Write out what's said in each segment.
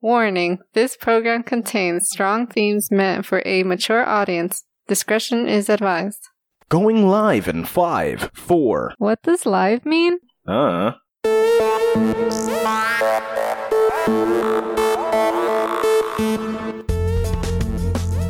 Warning this program contains strong themes meant for a mature audience. Discretion is advised. Going live in five, four. What does live mean? Uh.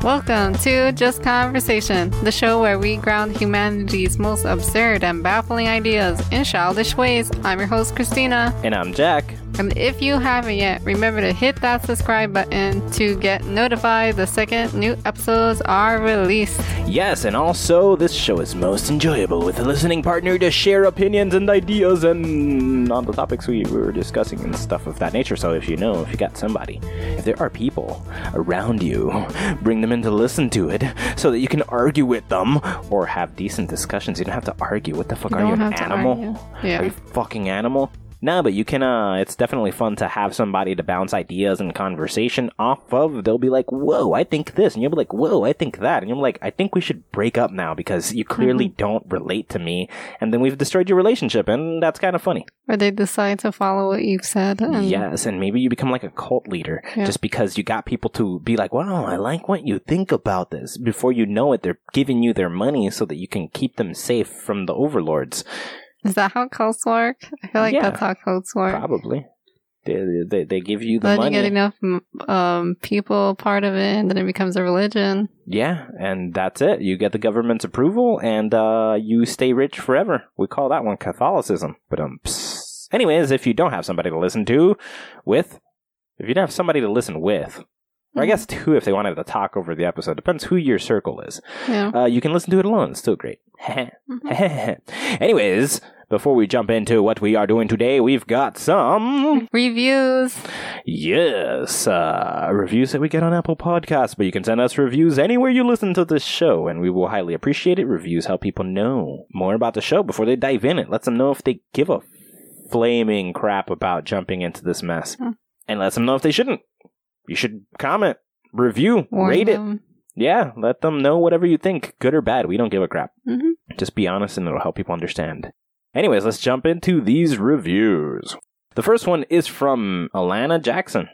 Welcome to Just Conversation, the show where we ground humanity's most absurd and baffling ideas in childish ways. I'm your host, Christina. And I'm Jack. And if you haven't yet, remember to hit that subscribe button to get notified the second new episodes are released. Yes, and also this show is most enjoyable with a listening partner to share opinions and ideas and on the topics we were discussing and stuff of that nature. So if you know, if you got somebody, if there are people around you, bring them in to listen to it so that you can argue with them or have decent discussions. You don't have to argue. What the fuck You are you, an animal? argue. Yeah. Are you a fucking animal? No, but you can, uh, it's definitely fun to have somebody to bounce ideas and conversation off of. They'll be like, whoa, I think this. And you'll be like, whoa, I think that. And you'll be like, I think we should break up now because you clearly Mm-hmm. don't relate to me. And then we've destroyed your relationship. And that's kind of funny. Or they decide to follow what you've said. And yes. And maybe you become like a cult leader Yeah. just because you got people to be like, wow, I like what you think about this. Before you know it, they're giving you their money so that you can keep them safe from the overlords. Is that how cults work? I feel like Yeah. that's how cults work. Probably. They, they, they give you the Then money. you get enough um, people part of it, and then it becomes a religion. Yeah, and that's it. You get the government's approval, and uh, you stay rich forever. We call that one Catholicism. But um, psst. anyways, if you don't have somebody to listen to with, if you don't have somebody to listen with, or I Mhm. guess two if they wanted to talk over the episode, depends who your circle is. Yeah. Uh, you can listen to it alone. It's still great. anyways, before we jump into what we are doing today, we've got some Reviews. Yes, uh, reviews that we get on Apple Podcasts, but you can send us reviews anywhere you listen to this show, and we will highly appreciate it. Reviews help people know more about the show before they dive in it. Lets them know if they give a flaming crap about jumping into this mess, Hmm. and lets them know if they shouldn't. You should comment, review, Warn rate it. Yeah, let them know whatever you think, good or bad. We don't give a crap. Mhm. Just be honest, and it'll help people understand. Anyways, let's jump into these reviews. The first one is from Alana Jackson.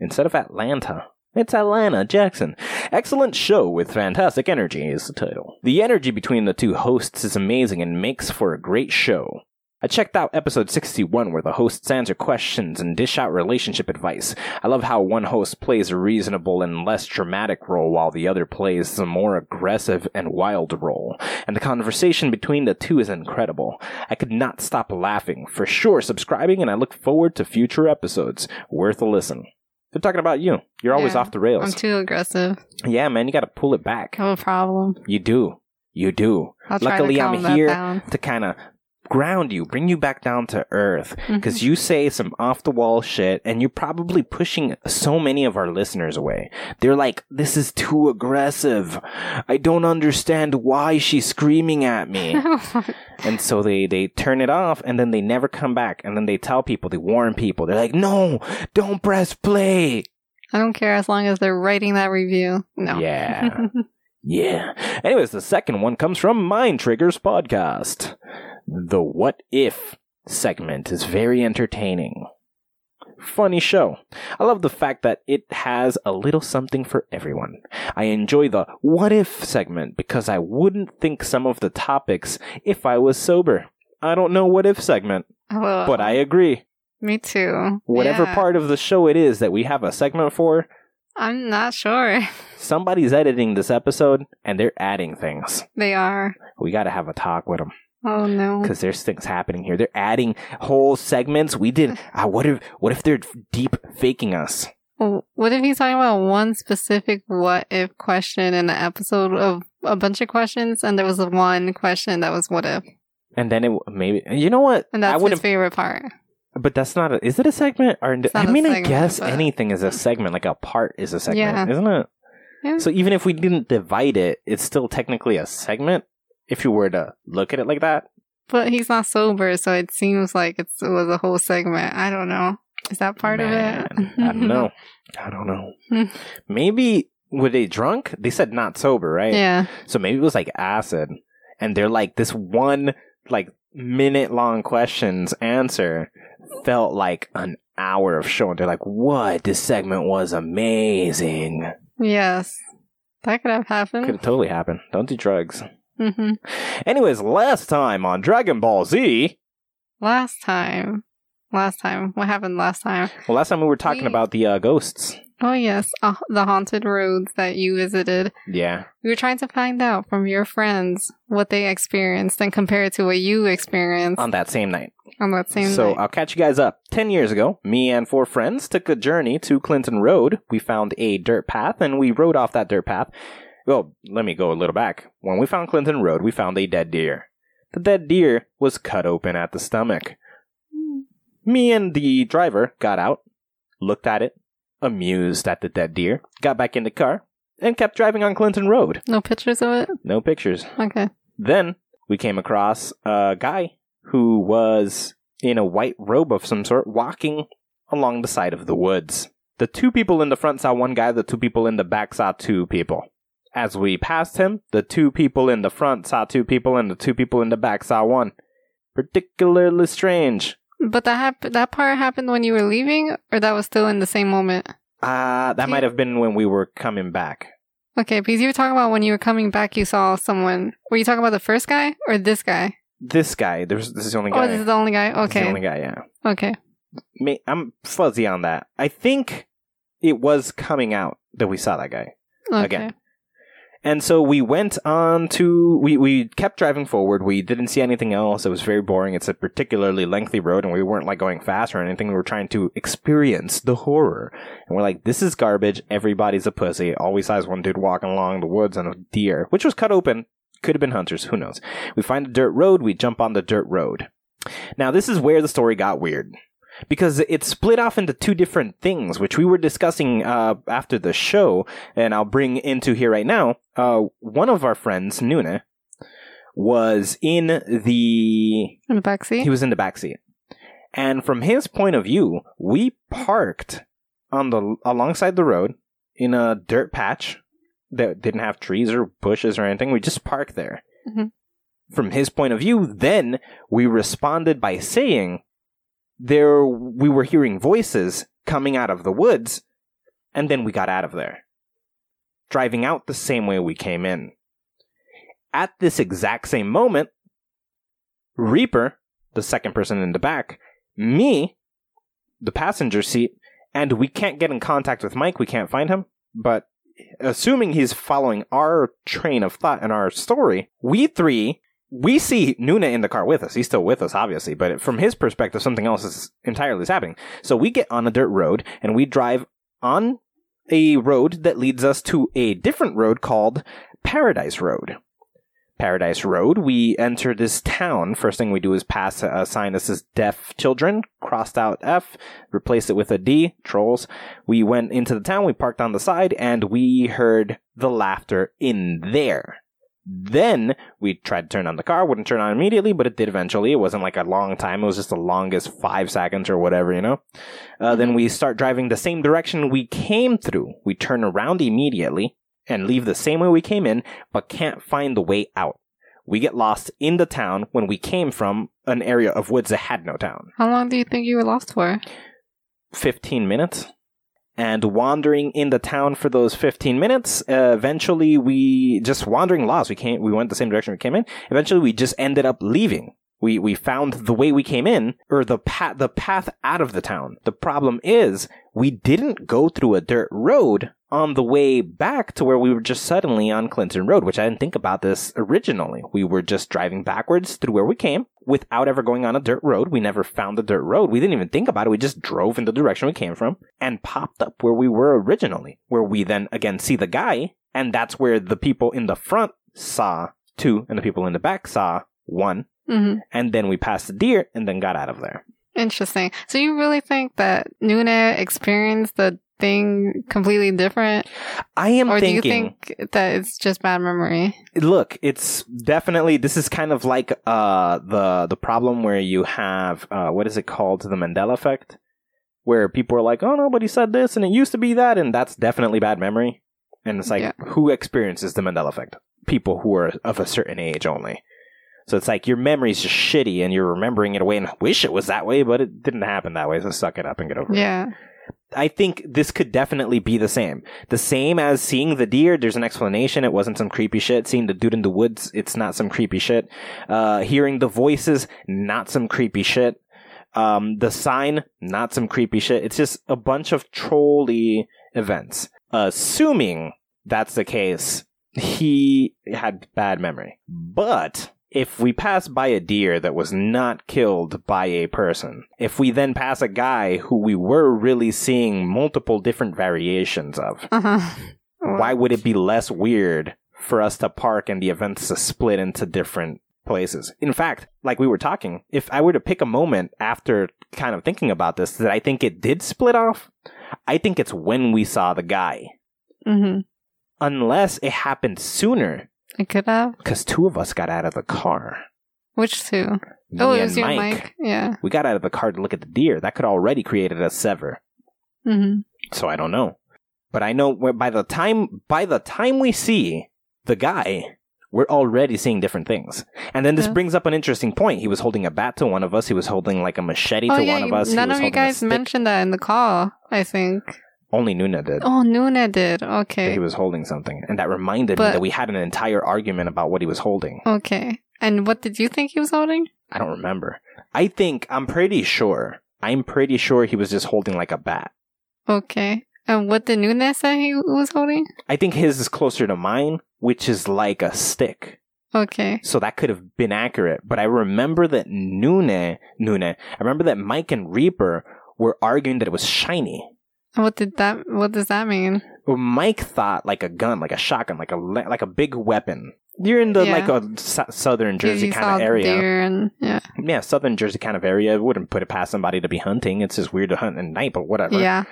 Instead of Atlanta, it's Alana Jackson. Excellent show with fantastic energy is the title. The energy between the two hosts is amazing and makes for a great show. I checked out episode 61 where the hosts answer questions and dish out relationship advice. I love how one host plays a reasonable and less dramatic role while the other plays a more aggressive and wild role. And the conversation between the two is incredible. I could not stop laughing. For sure subscribing and I look forward to future episodes. Worth a listen. They're talking about you. You're always Yeah, off the rails. I'm too aggressive. yeah, man, you gotta pull it back. I have a problem. You do. You do. I'll try Luckily, to I'm that here down. to kind of ground you, bring you back down to earth. Mm-hmm. Because you say some off the wall shit, and you're probably pushing so many of our listeners away. They're like, this is too aggressive. I don't understand why she's screaming at me. and so they, they turn it off, and then they never come back. And then they tell people, they warn people. They're like, no, don't press play. I don't care as long as they're writing that review. No. Yeah. Yeah. Anyways, the second one comes from Mind Triggers Podcast. The What If segment is very entertaining. Funny show. I love the fact that it has a little something for everyone. I enjoy the What If segment because I wouldn't think some of the topics if I was sober. I don't know What If segment, Well, but I agree. Me too. Whatever Yeah. part of the show it is that we have a segment for, I'm not sure. somebody's editing this episode and they're adding things. They are. We got to have a talk with them Oh no. because there's things happening here. They're adding whole segments. We did. Uh, what if? What if they're deep faking us? What if he's talking about one specific what if question in an episode of a bunch of questions, and there was one question that was what if, And then it maybe you know what? and I that's his favorite part. But that's not. A, is it a segment or? I mean, I segment, guess but- anything is a segment. Like a part is a segment, Yeah. isn't it? Yeah. So even if we didn't divide it, it's still technically a segment. If you were to look at it like that. But he's not sober, so it seems like it's, it was a whole segment. I don't know. Is that part Man, of it? I don't know. I don't know. Maybe were they drunk? They said not sober, right? yeah. So maybe it was like acid, and they're like this one like minute long questions answer felt like an hour of show. And they're like, what? This segment was amazing. Yes. That could have happened. Could have totally happened. Don't do drugs. hmm Anyways, last time on Dragon Ball Z. Last time. Last time. What happened last time? Well, last time we were talking We- about the uh, ghosts. Oh, yes. Uh, the haunted roads that you visited. Yeah. We were trying to find out from your friends what they experienced and compare it to what you experienced On that same night. on that same night. so night. I'll catch you guys up. Ten years ago, me and four friends took a journey to Clinton Road. We found a dirt path and we rode off that dirt path. Well, let me go a little back. When we found Clinton Road, we found a dead deer. The dead deer was cut open at the stomach. Me and the driver got out, looked at it, amused at the dead deer, got back in the car, and kept driving on Clinton Road. no pictures of it? No pictures. Okay. Then we came across a guy who was in a white robe of some sort walking along the side of the woods. The two people in the front saw one guy, the two people in the back saw two people. As we passed him, the two people in the front saw two people, and the two people in the back saw one. Particularly strange. But that hap- that part happened when you were leaving, or that was still in the same moment? Uh, that might have been when we were coming back. Okay, because you were talking about when you were coming back, you saw someone. Were you talking about the first guy or this guy? This guy, there's, this is the only Oh, guy. this is the only guy. This is the only guy, yeah. okay. I'm fuzzy on that. I think it was coming out that we saw that guy. okay. Again. And so we went on to we we kept driving forward. We didn't see anything else. It was very boring. It's a particularly lengthy road and we weren't like going fast or anything. We were trying to experience the horror. And we're like, this is garbage. Everybody's a pussy. All we saw is one dude walking along the woods and a deer, which was cut open. Could have been hunters, who knows. We find a dirt road, we jump on the dirt road. Now this is where the story got weird because it split off into two different things, which we were discussing uh, after the show, and I'll bring into here right now. Uh, one of our friends, Nuna, was in the In the back seat. he was in the backseat, and from his point of view, we parked on the alongside the road in a dirt patch that didn't have trees or bushes or anything. We just parked there. Mhm. From his point of view, then we responded by saying there we were hearing voices coming out of the woods, and then we got out of there, driving out the same way we came in. At this exact same moment, Reaper, the second person in the back, me, the passenger seat, and we can't get in contact with Mike. We can't find him. But assuming he's following our train of thought and our story, we three, we see Nuna in the car with us. He's still with us, obviously, but from his perspective, something else is entirely is happening. So we get on a dirt road and we drive on a road that leads us to a different road called Paradise Road. Paradise Road, we enter this town. First thing we do is pass a sign that says deaf children, crossed out F, replace it with a D, trolls. We went into the town, we parked on the side, and we heard the laughter in there. Then we tried to turn on the car, wouldn't turn on immediately, but it did eventually. It wasn't like a long time, it was just the longest five seconds or whatever, you know? Uh, then we start driving the same direction we came through. We turn around immediately and leave the same way we came in, but can't find the way out. We get lost in the town when we came from an area of woods that had no town. How long do you think you were lost for? 15 minutes. And wandering in the town for those 15 minutes, uh, eventually we just wandering lost. We came, we went the same direction we came in. Eventually we just ended up leaving. We, we found the way we came in, or the path, the path out of the town. The problem is, we didn't go through a dirt road on the way back to where we were just suddenly on Clinton Road, which I didn't think about this originally. We were just driving backwards through where we came without ever going on a dirt road. We never found the dirt road. We didn't even think about it. We just drove in the direction we came from and popped up where we were originally, where we then again see the guy. And that's where the people in the front saw two and the people in the back saw one. hmm And then we passed the deer and then got out of there. Interesting. So you really think that Nuna experienced the thing completely different, I am or thinking. do you think that it's just bad memory? look it's definitely this is kind of like uh the the problem where you have uh what is it called the mandela effect where people are like oh nobody said this and it used to be that and that's definitely bad memory and it's like Yeah. who experiences the mandela effect people who are of a certain age only So it's like your memory's just shitty and you're remembering it away and wish it was that way, but it didn't happen that way. So suck it up and get over it. Yeah. I think this could definitely be the same. The same as seeing the deer, there's an explanation. It wasn't some creepy shit. Seeing the dude in the woods, it's not some creepy shit. Uh, hearing the voices, not some creepy shit. Um, the sign, not some creepy shit. It's just a bunch of trolly events. Assuming that's the case, he had bad memory. But if we pass by a deer that was not killed by a person, if we then pass a guy who we were really seeing multiple different variations of, Uh-huh. why would it be less weird for us to park and the events to split into different places? In fact, like we were talking, if I were to pick a moment after kind of thinking about this that I think it did split off, I think it's when we saw the guy. hmm Unless it happened sooner, It could have. because two of us got out of the car. Which two? Me Oh, it was you, Mike. Yeah. We got out of the car to look at the deer. That could already created a sever. hmm So I don't know. But I know by the time by the time we see the guy, we're already seeing different things. And then this Yeah. brings up an interesting point. He was holding a bat to one of us. He was holding like a machete Oh to yeah. one of us. None of you guys mentioned that in the call. I think. Only Nuna did. Oh, Nuna did. that Okay. He was holding something, and that reminded me that we had an entire argument about what he was holding. Okay. And what did you think he was holding? I don't remember. I think I'm pretty sure. I'm pretty sure he was just holding like a bat. Okay. And what did Nuna say he was holding? I think his is closer to mine, which is like a stick. Okay. So that could have been accurate. But I remember that Nune, Nune, I remember that Mike and Reaper were arguing that it was shiny. What did that? What does that mean? Well, Mike thought like a gun, like a shotgun, like a like a big weapon. You're in the Yeah. like a su- southern Jersey kind of area. And yeah. Yeah, southern Jersey kind of area. Wouldn't put it past somebody to be hunting. It's just weird to hunt at night, but whatever. Yeah.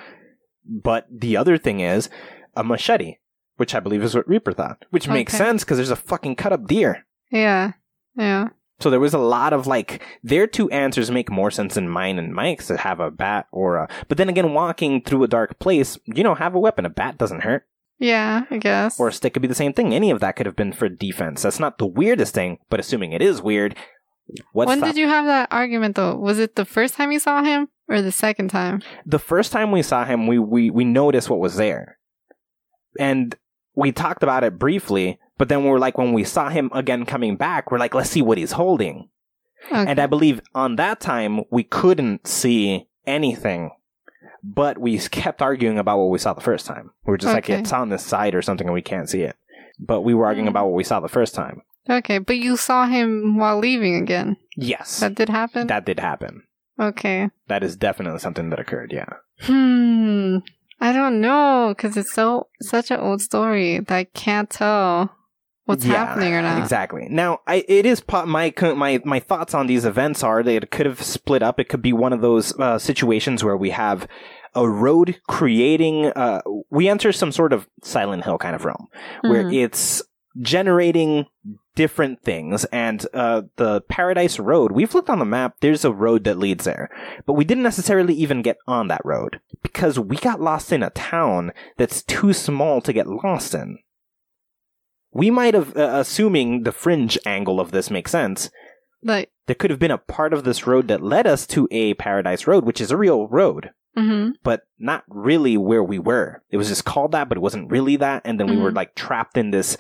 But the other thing is a machete, which I believe is what Reaper thought, which makes sense because there's a fucking cut up deer. Yeah. Yeah. So there was a lot of like their two answers make more sense than mine and Mike's to have a bat or a. But then again, walking through a dark place, you know, have a weapon. A bat doesn't hurt, Yeah. I guess. or a stick could be the same thing. Any of that could have been for defense. That's not the weirdest thing, but assuming it is weird, what's when did you have that argument though? Was it the first time you saw him or the second time? the first time we saw him, we we we noticed what was there, and we talked about it briefly. But then we're like, when we saw him again coming back, we're like, let's see what he's holding. Okay. And I believe on that time we couldn't see anything, but we kept arguing about what we saw the first time. We were just like, it's on this side or something and we can't see it. But we were arguing Mm. about what we saw the first time. okay, but you saw him while leaving again. Yes. That did happen. that did happen. okay. That is definitely something that occurred, yeah. Hmm. I don't know because it's so such an old story that I can't tell what's Yeah, happening or not. Exactly. Now, I, it is po- my my my thoughts on these events are that it could have split up. It could be one of those uh, situations where we have a road creating. Uh, we enter some sort of Silent Hill kind of realm where Mhm. it's generating different things and uh, the paradise road we've looked on the map there's a road that leads there but we didn't necessarily even get on that road because we got lost in a town that's too small to get lost in we might have uh, assuming the fringe angle of this makes sense Like, there could have been a part of this road that led us to a paradise road which is a real road hmm but not really where we were. It was just called that, but it wasn't really that. And then we were Mhm. like trapped in this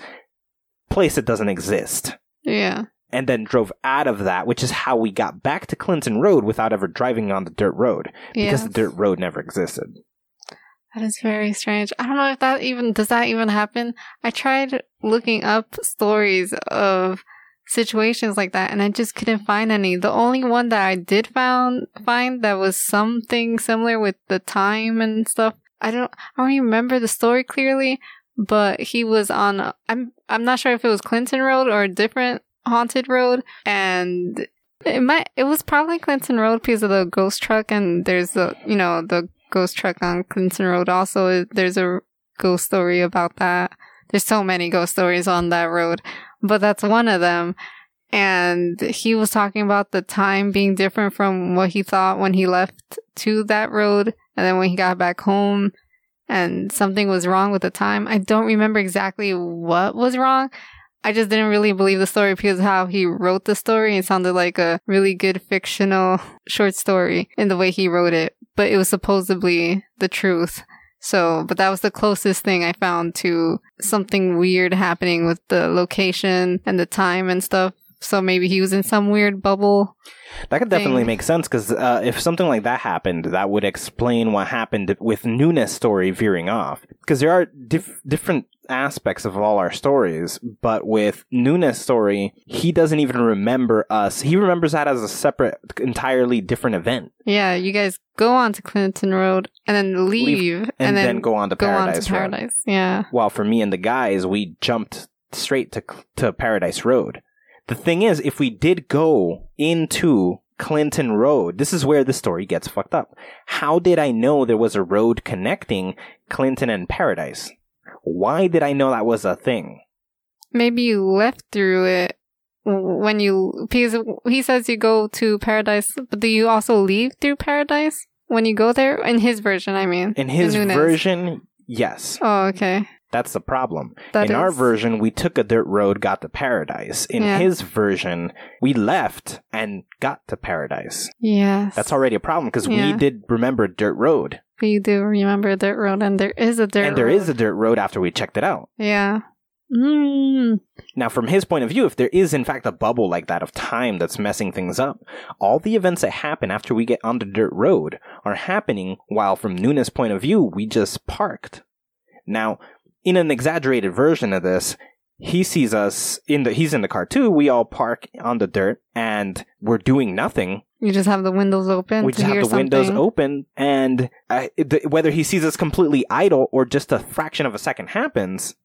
place that doesn't exist. yeah. And then drove out of that, which is how we got back to Clinton Road without ever driving on the dirt road because Yeah. the dirt road never existed. That is very strange. I don't know if that even does that even happen. I tried looking up stories of situations like that and I just couldn't find any. The only one that I did found find that was something similar with the time and stuff. I don't I don't remember the story clearly, but he was on a- I'm I'm not sure if it was Clinton Road or a different haunted road and it might it was probably Clinton Road because of the ghost truck and there's the you know the ghost truck on Clinton Road also there's a ghost story about that. There's so many ghost stories on that road, but that's one of them. And he was talking about the time being different from what he thought when he left to that road and then when he got back home and something was wrong with the time. I don't remember exactly what was wrong, I just didn't really believe the story because how he wrote the story. It sounded like a really good fictional short story in the way he wrote it, but it was supposedly the truth. So, but that was the closest thing I found to something weird happening with the location and the time and stuff. So maybe he was in some weird bubble. That could definitely thing. make sense because uh, if something like that happened, that would explain what happened with Nunes' story veering off. Because there are dif- different aspects of all our stories, but with Nunes' story, he doesn't even remember us. He remembers that as a separate, entirely different event, Yeah, you guys go on to Clinton Road and then leave, and, then, go on to go on Paradise Road. Paradise. Yeah. While for me and the guys, we jumped straight to to Paradise Road. The thing is, if we did go into Clinton Road, this is where the story gets fucked up. How did I know there was a road connecting Clinton and Paradise? Why did I know that was a thing? Maybe you left through it when you because he says you go to Paradise, but do you also leave through Paradise when you go there? In his version, I mean. In his version, yes. Oh, okay. That's the problem. That in our version, we took a dirt road, got to paradise. In Yeah. his version, we left and got to paradise. Yes. That's already a problem because we did remember dirt road. You do remember dirt road, and there is a dirt. and there road. is a dirt road after we checked it out. Yeah. Mm. Now, from his point of view, if there is in fact a bubble like that of time that's messing things up, all the events that happen after we get on the dirt road are happening while, from Nunes' point of view, we just parked. Now, in an exaggerated version of this, he sees us in the he's in the car too. We all park on the dirt and we're doing nothing. You just have the windows open. we just have the windows open, and uh, the, whether he sees us completely idle or just a fraction of a second happens,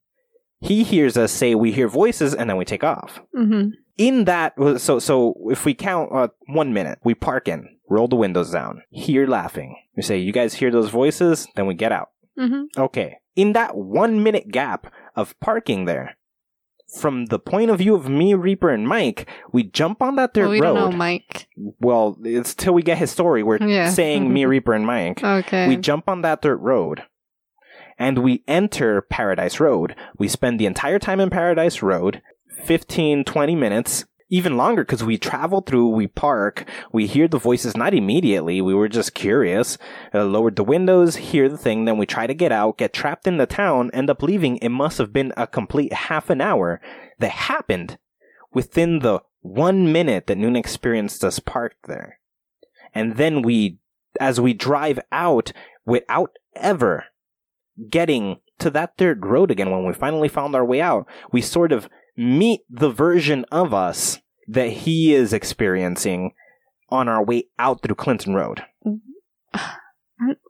he hears us say we hear voices, and then we take off. Mhm. In that, so so if we count uh, one minute, we park in, roll the windows down, hear laughing. We say, "You guys hear those voices?" Then we get out. Mhm. Okay. In that one minute gap of parking there, from the point of view of me, Reaper, and Mike, we jump on that dirt Well, we road. don't know Mike. Well, it's till we get his story. We're Yeah. saying me, Reaper, and Mike. Okay. We jump on that dirt road and we enter Paradise Road. We spend the entire time in Paradise Road, 15, 20 minutes, even longer because we travel through, we park, we hear the voices not immediately. We were just curious, uh, lowered the windows, hear the thing, then we try to get out, get trapped in the town, end up leaving. It must have been a complete half an hour that happened within the one minute that Noon experienced us parked there. And then we, as we drive out without ever getting to that third road again, when we finally found our way out, we sort of meet the version of us that he is experiencing on our way out through Clinton Road.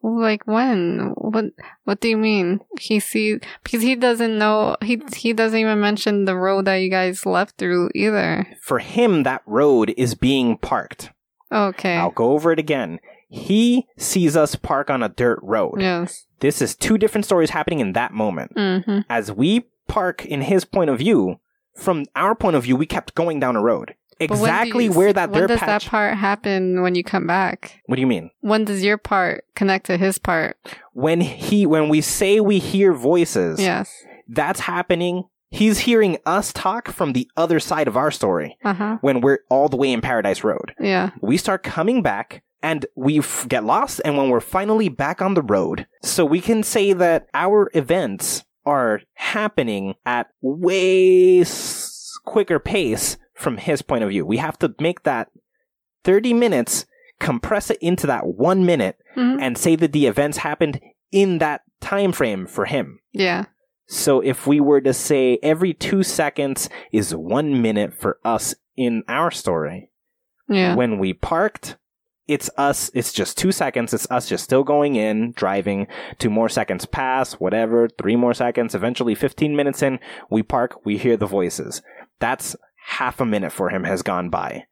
Like when? What? What do you mean? He sees because he doesn't know. He he doesn't even mention the road that you guys left through either. For him, that road is being parked. Okay. I'll go over it again. He sees us park on a dirt road. Yes. This is two different stories happening in that moment. Mm-hmm. As we park in his point of view, from our point of view, we kept going down a road. Exactly where that when does patch. that part happen when you come back? what do you mean? When does your part connect to his part? When he, when we say we hear voices, Yes. that's happening. He's hearing us talk from the other side of our story Uh huh. when we're all the way in Paradise Road. Yeah. we start coming back and we f- get lost and when we're finally back on the road so we can say that our events are happening at way s- quicker pace from his point of view we have to make that 30 minutes compress it into that one minute Mhm. and say that the events happened in that time frame for him Yeah. so if we were to say every two seconds is one minute for us in our story Yeah. when we parked, it's us, it's just two seconds, it's us just still going in, driving, two more seconds pass, whatever, three more seconds, eventually 15 minutes in, we park, we hear the voices. That's half a minute for him has gone by.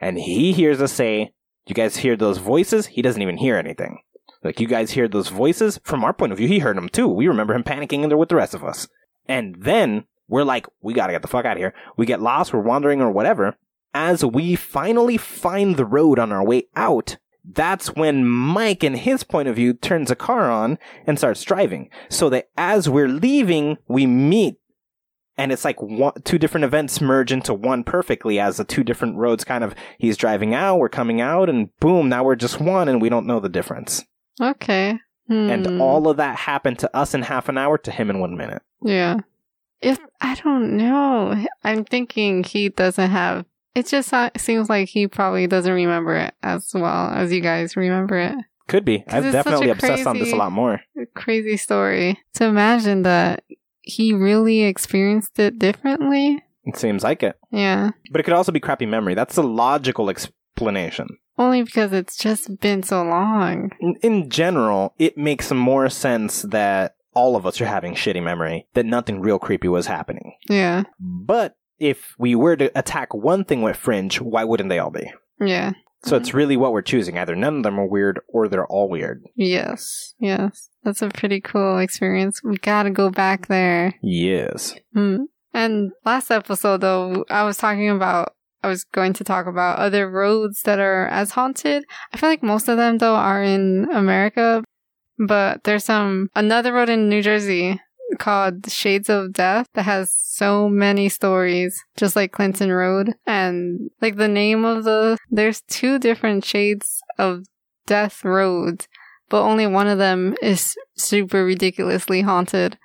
And he hears us say, You guys hear those voices? He doesn't even hear anything. Like, you guys hear those voices? From our point of view, he heard them too. We remember him panicking in there with the rest of us. And then we're like, we gotta get the fuck out of here. We get lost, we're wandering or whatever. As we finally find the road on our way out, that's when Mike, in his point of view, turns a car on and starts driving. So that as we're leaving, we meet and it's like one, two different events merge into one perfectly as the two different roads kind of he's driving out, we're coming out, and boom, now we're just one, and we don't know the difference. Okay. Hmm. And all of that happened to us in half an hour, to him in one minute. Yeah. If I don't know, I'm thinking he doesn't have. It just so- seems like he probably doesn't remember it as well as you guys remember it. Could be. Such definitely a obsessed on this a lot more. Crazy story. To imagine that he really experienced it differently. It seems like it. Yeah. But it could also be crappy memory. That's the logical explanation. Only because it's just been so long. In, in general, it makes more sense that all of us are having shitty memory, that nothing real creepy was happening. Yeah. But if we were to attack one thing with Fringe, why wouldn't they all be? Yeah. So it's really what we're choosing. Either none of them are weird or they're all weird. Yes. Yes. That's a pretty cool experience. We gotta go back there. Yes. Hmm. And last episode, though, I was talking about, I was going to talk about other roads that are as haunted. I feel like most of them, though, are in America, but there's some, another road in New Jersey called Shades of Death that has so many stories, just like Clinton Road. And like the name of the, there's two different shades of death roads, but only one of them is super ridiculously haunted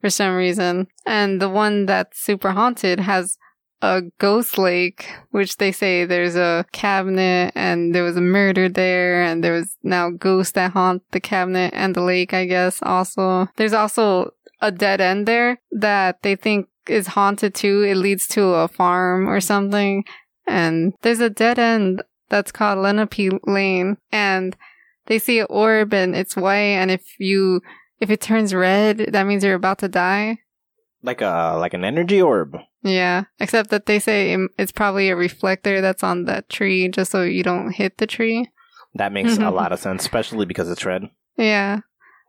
for some reason. And the one that's super haunted has a ghost lake, which they say there's a cabinet and there was a murder there and there was now ghosts that haunt the cabinet and the lake, I guess, also. There's also a dead end there that they think is haunted too. It leads to a farm or something. And there's a dead end that's called Lenape Lane and they see an orb and it's white and if you if it turns red, that means you're about to die. Like a like an energy orb. Yeah, except that they say it's probably a reflector that's on that tree just so you don't hit the tree. That makes a lot of sense, especially because it's red. Yeah,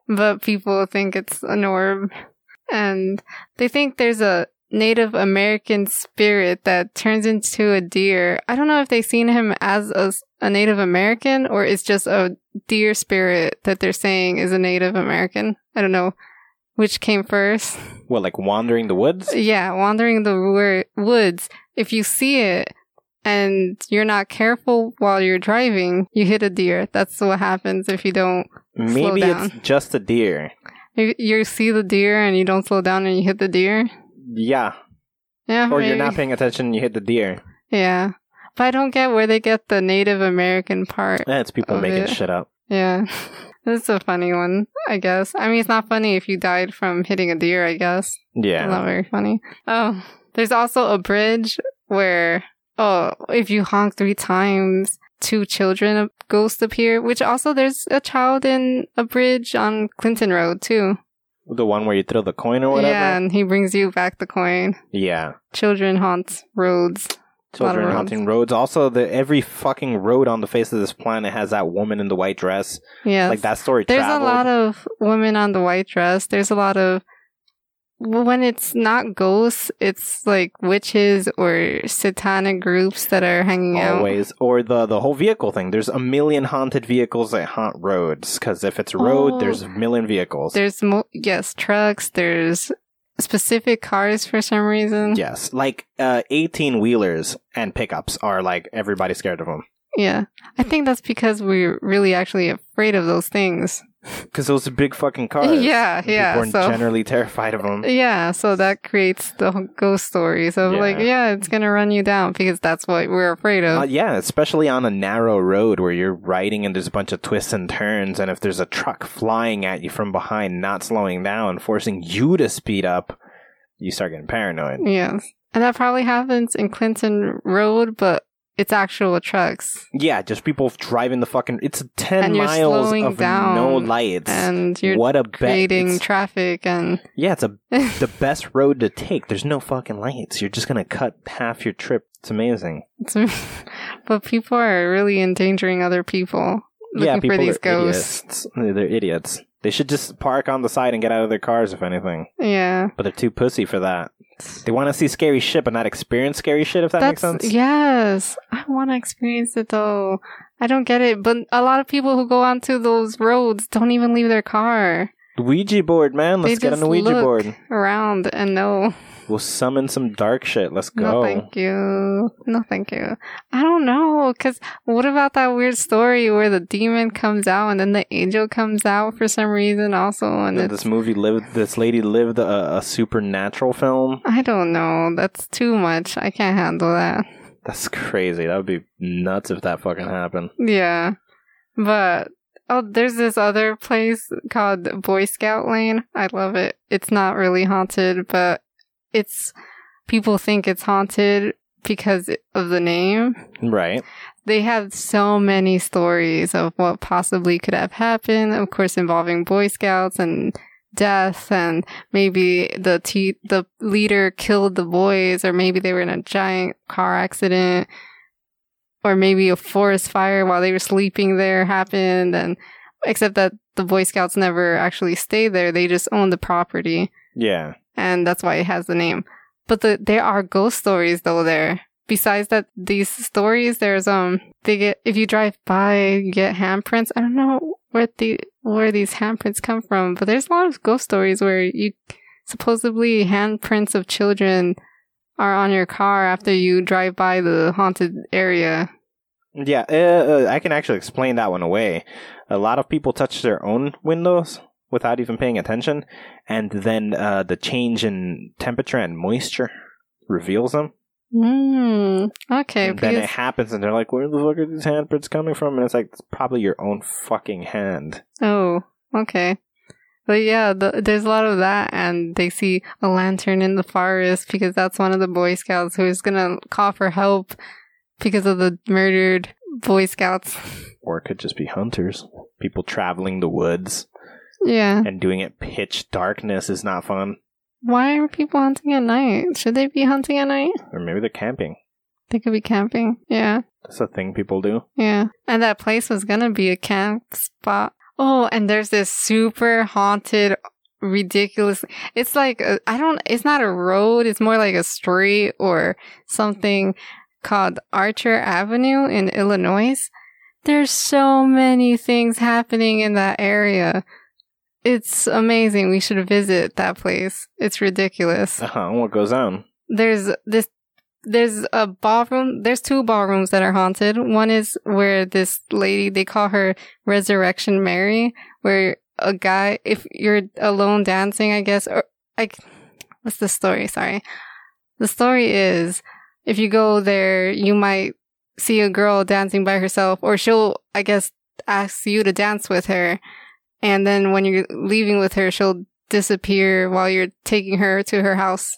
but people think it's an orb. And they think there's a Native American spirit that turns into a deer. I don't know if they've seen him as a Native American or it's just a deer spirit that they're saying is a Native American. I don't know which came first. What, like wandering the woods? Yeah, wandering the wo- woods. If you see it and you're not careful while you're driving, you hit a deer. That's what happens if you don't. Maybe down. it's just a deer. You, you see the deer and you don't slow down and you hit the deer. Yeah. Yeah, Or you're not paying attention and you hit the deer. Yeah, but I don't get where they get the Native American part. It's people making it. shit up. Yeah, that's a funny one. I guess. I mean, it's not funny if you died from hitting a deer. I guess. It's Yeah. not very funny. Oh, there's also a bridge where, oh, if you honk three times, two children ghosts appear, which also there's a child in a bridge on Clinton Road too. The one where you throw the coin or whatever? Yeah, and he brings you back the coin. Yeah. Children haunt roads. A lot of Children roads. haunting roads. Also, the every fucking road on the face of this planet has that woman in the white dress. Yeah. Like that story There's traveled. a lot of women on the white dress. There's a lot of when it's not ghosts, it's like witches or satanic groups that are hanging out. Always, or the the whole vehicle thing. There's a million haunted vehicles that haunt roads because if it's a road, Oh. there's a million vehicles. There's mo- yes, trucks. There's specific cars for some reason. yes, like uh, eighteen wheelers and pickups are like everybody's scared of them Yeah. I think that's because we're really actually afraid of those things. Because those are big fucking cars. Yeah, yeah, People so- generally terrified of them. Yeah, so that creates the ghost stories of Yeah. like, yeah, it's gonna run you down because that's what we're afraid of. Uh, yeah, especially on a narrow road where you're riding and there's a bunch of twists and turns, and if there's a truck flying at you from behind, not slowing down, forcing you to speed up, you start getting paranoid. Yes. And that probably happens in Clinton Road, but it's actual trucks. Yeah, just people driving the fucking. It's ten And miles of down, no lights. And you're what a creating it's- traffic and yeah, it's a the best road to take. There's no fucking lights. You're just gonna cut half your trip. It's amazing. it's- but people are really endangering other people looking yeah, people for these are ghosts. idiots. They're idiots. They should just park on the side and get out of their cars, if anything. Yeah. But they're too pussy for that. They want to see scary shit, but not experience scary shit. If that makes sense. yes. I want to experience it though. I don't get it, but a lot of people who go onto those roads don't even leave their car Ouija board, man. Let's get on the Ouija look. board. around and know. We'll summon some dark shit. Let's go. No, thank you. No, thank you. I don't know. Because what about that weird story where the demon comes out and then the angel comes out for some reason also? And this movie lived. This lady lived a, a supernatural film. I don't know. That's too much. I can't handle that. That's crazy. That would be nuts if that fucking happened. Yeah. But, oh, there's this other place called Boy Scout Lane. I love it. It's not really haunted, but it's, people think it's haunted because of the name. Right. they have so many stories of what possibly could have happened. Of course, involving Boy Scouts and death, and maybe the te- the leader killed the boys, or maybe they were in a giant car accident, or maybe a forest fire while they were sleeping there happened, and except that the Boy Scouts never actually stayed there; they just owned the property Yeah. And that's why it has the name. But the, there are ghost stories though there. Besides that, these stories, there's um, they get if you drive by, you get handprints. I don't know where the where these handprints come from, but there's a lot of ghost stories where you supposedly handprints of children are on your car after you drive by the haunted area. Yeah. Uh, uh, I can actually explain that one away. A lot of people touch their own windows without even paying attention, and then uh, the change in temperature and moisture reveals them. Hmm. Okay. and then it happens, and they're like, "Where the fuck are these handprints coming from?" And it's like, it's probably your own fucking hand. Oh, okay. But yeah, the, there's a lot of that, and they see a lantern in the forest because that's one of the Boy Scouts who is gonna call for help because of the murdered Boy Scouts. Or it could just be hunters. People traveling the woods Yeah. and doing it pitch darkness is not fun. Why are people hunting at night? Should they be hunting at night? Or maybe they're camping. They could be camping. Yeah. That's a thing people do. Yeah. And that place was gonna be a camp spot. Oh, and there's this super haunted, ridiculous. It's like, I I don't, it's not a road. It's more like a street or something called Archer Avenue in Illinois. There's so many things happening in that area. It's amazing. We should visit that place. It's ridiculous Uh huh. What goes on? there's this there's a ballroom there's two ballrooms that are haunted one is where this lady they call her resurrection mary where a guy if you're alone dancing i guess or like what's the story sorry the story is if you go there you might see a girl dancing by herself or she'll i guess ask you to dance with her and then when you're leaving with her she'll disappear while you're taking her to her house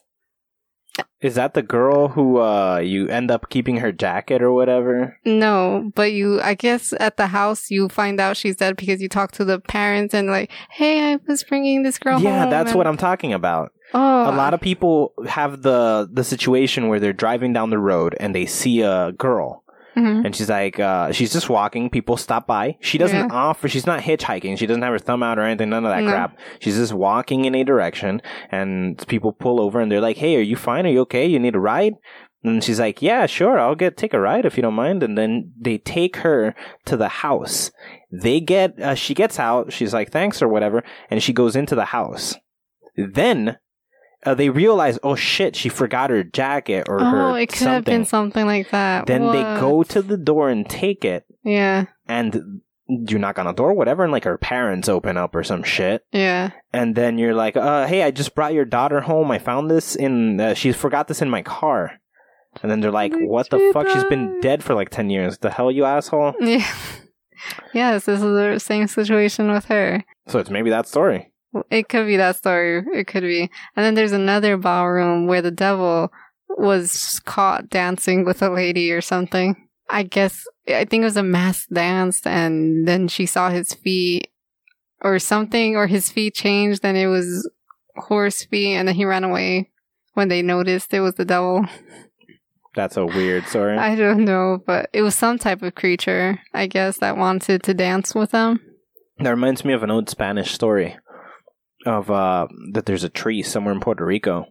Is that the girl who uh you end up keeping her jacket or whatever? No, but you, I guess at the house, you find out she's dead because you talk to the parents and like, hey, I was bringing this girl yeah, home. that's and- what I'm talking about. Oh, a lot of people have the the situation where they're driving down the road and they see a girl Mhm. and she's like uh she's just walking. People stop by. She doesn't Yeah. offer she's not hitchhiking. She doesn't have her thumb out or anything none of that No. crap. She's just walking in a direction and people pull over and they're like hey are you fine? Are you okay? You need a ride? And she's like yeah sure i'll get take a ride if you don't mind. And then they take her to the house. They get uh, she gets out she's like thanks or whatever and she goes into the house. Then uh, they realize oh shit she forgot her jacket or her oh, it could have been something something like that. then they go to the door and take it Yeah, and you knock on the door, whatever, and like her parents open up or some shit, yeah. and then you're like, uh, "Hey, I just brought your daughter home. I found this in. Uh, she forgot this in my car." And then they're like, "What the fuck? She's been dead for like ten years. The hell, you asshole!" Yeah. yes, this is the same situation with her. So it's maybe that story. It could be that story. It could be. And then there's another ballroom where the devil was caught dancing with a lady or something. I guess, I think it was a mass dance and then she saw his feet or something, or his feet changed and it was horse feet and then he ran away when they noticed it was the devil. That's a weird story. I don't know, but it was some type of creature, I guess, that wanted to dance with them. that reminds me of an old Spanish story of uh, that there's a tree somewhere in Puerto Rico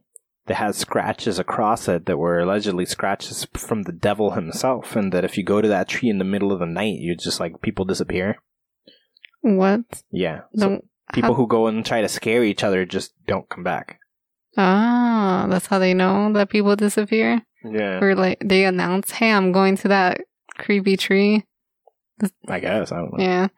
that has scratches across it that were allegedly scratches from the devil himself, and that if you go to that tree in the middle of the night, you just like people disappear. What? Yeah, so people how- who go and try to scare each other just don't come back. Ah, that's how they know that people disappear. Yeah, Or like they announce, "Hey, I'm going to that creepy tree." I guess I don't know. Yeah.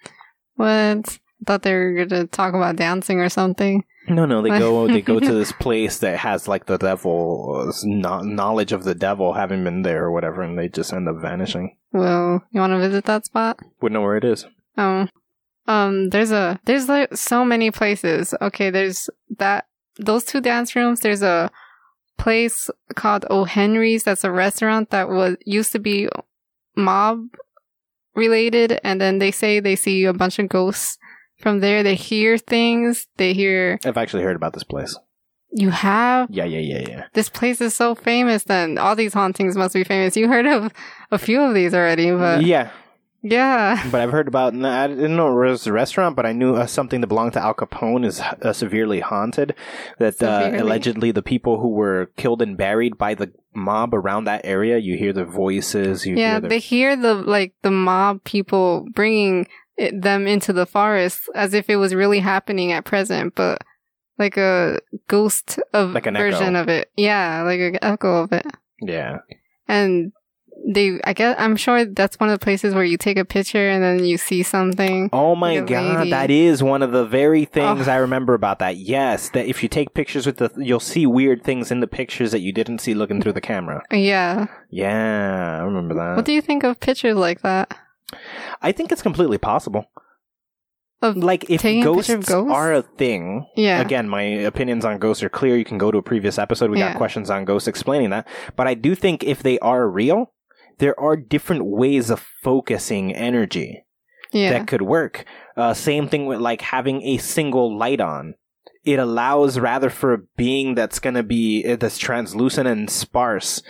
What? Thought they were gonna talk about dancing or something. No, no, they go they go to this place that has like the devil's no- knowledge of the devil having been there or whatever, and they just end up vanishing. Well, you want to visit that spot? Wouldn't know where it is. Oh, um, there's a there's like so many places. Okay, there's that those two dance rooms. There's a place called O Henry's. That's a restaurant that was used to be mob related, and then they say they see a bunch of ghosts from there. They hear things. They hear I've actually heard about this place. you have Yeah, yeah, yeah, yeah. this place is so famous. Then all these hauntings must be famous. You heard of a few of these already, but yeah, yeah. but I've heard about. I didn't know it was a restaurant, but I knew uh, something that belonged to Al Capone is uh, severely haunted. That uh, Severely? allegedly the people who were killed and buried by the mob around that area, you hear the voices. You yeah hear their they hear the like the mob people bringing it, them into the forest as if it was really happening at present but like a ghost of Like version echo. of it yeah like an echo of it yeah. and they i guess i'm sure that's one of the places where you take a picture and then you see something Oh my god, lady. that is one of the very things Oh. I remember about that. Yes, that if you take pictures with the, you'll see weird things in the pictures that you didn't see looking through the camera. yeah Yeah, I remember that. what do you think of pictures like that I think it's completely possible. of Like if ghosts, ghosts? are a thing. yeah Again, my opinions on ghosts are clear. You can go to a previous episode. We Yeah. got questions on ghosts explaining that. But I do think if they are real, there are different ways of focusing energy. yeah that could work. Uh, same thing with like having a single light on. It allows rather for a being that's going to be uh, that's translucent and sparse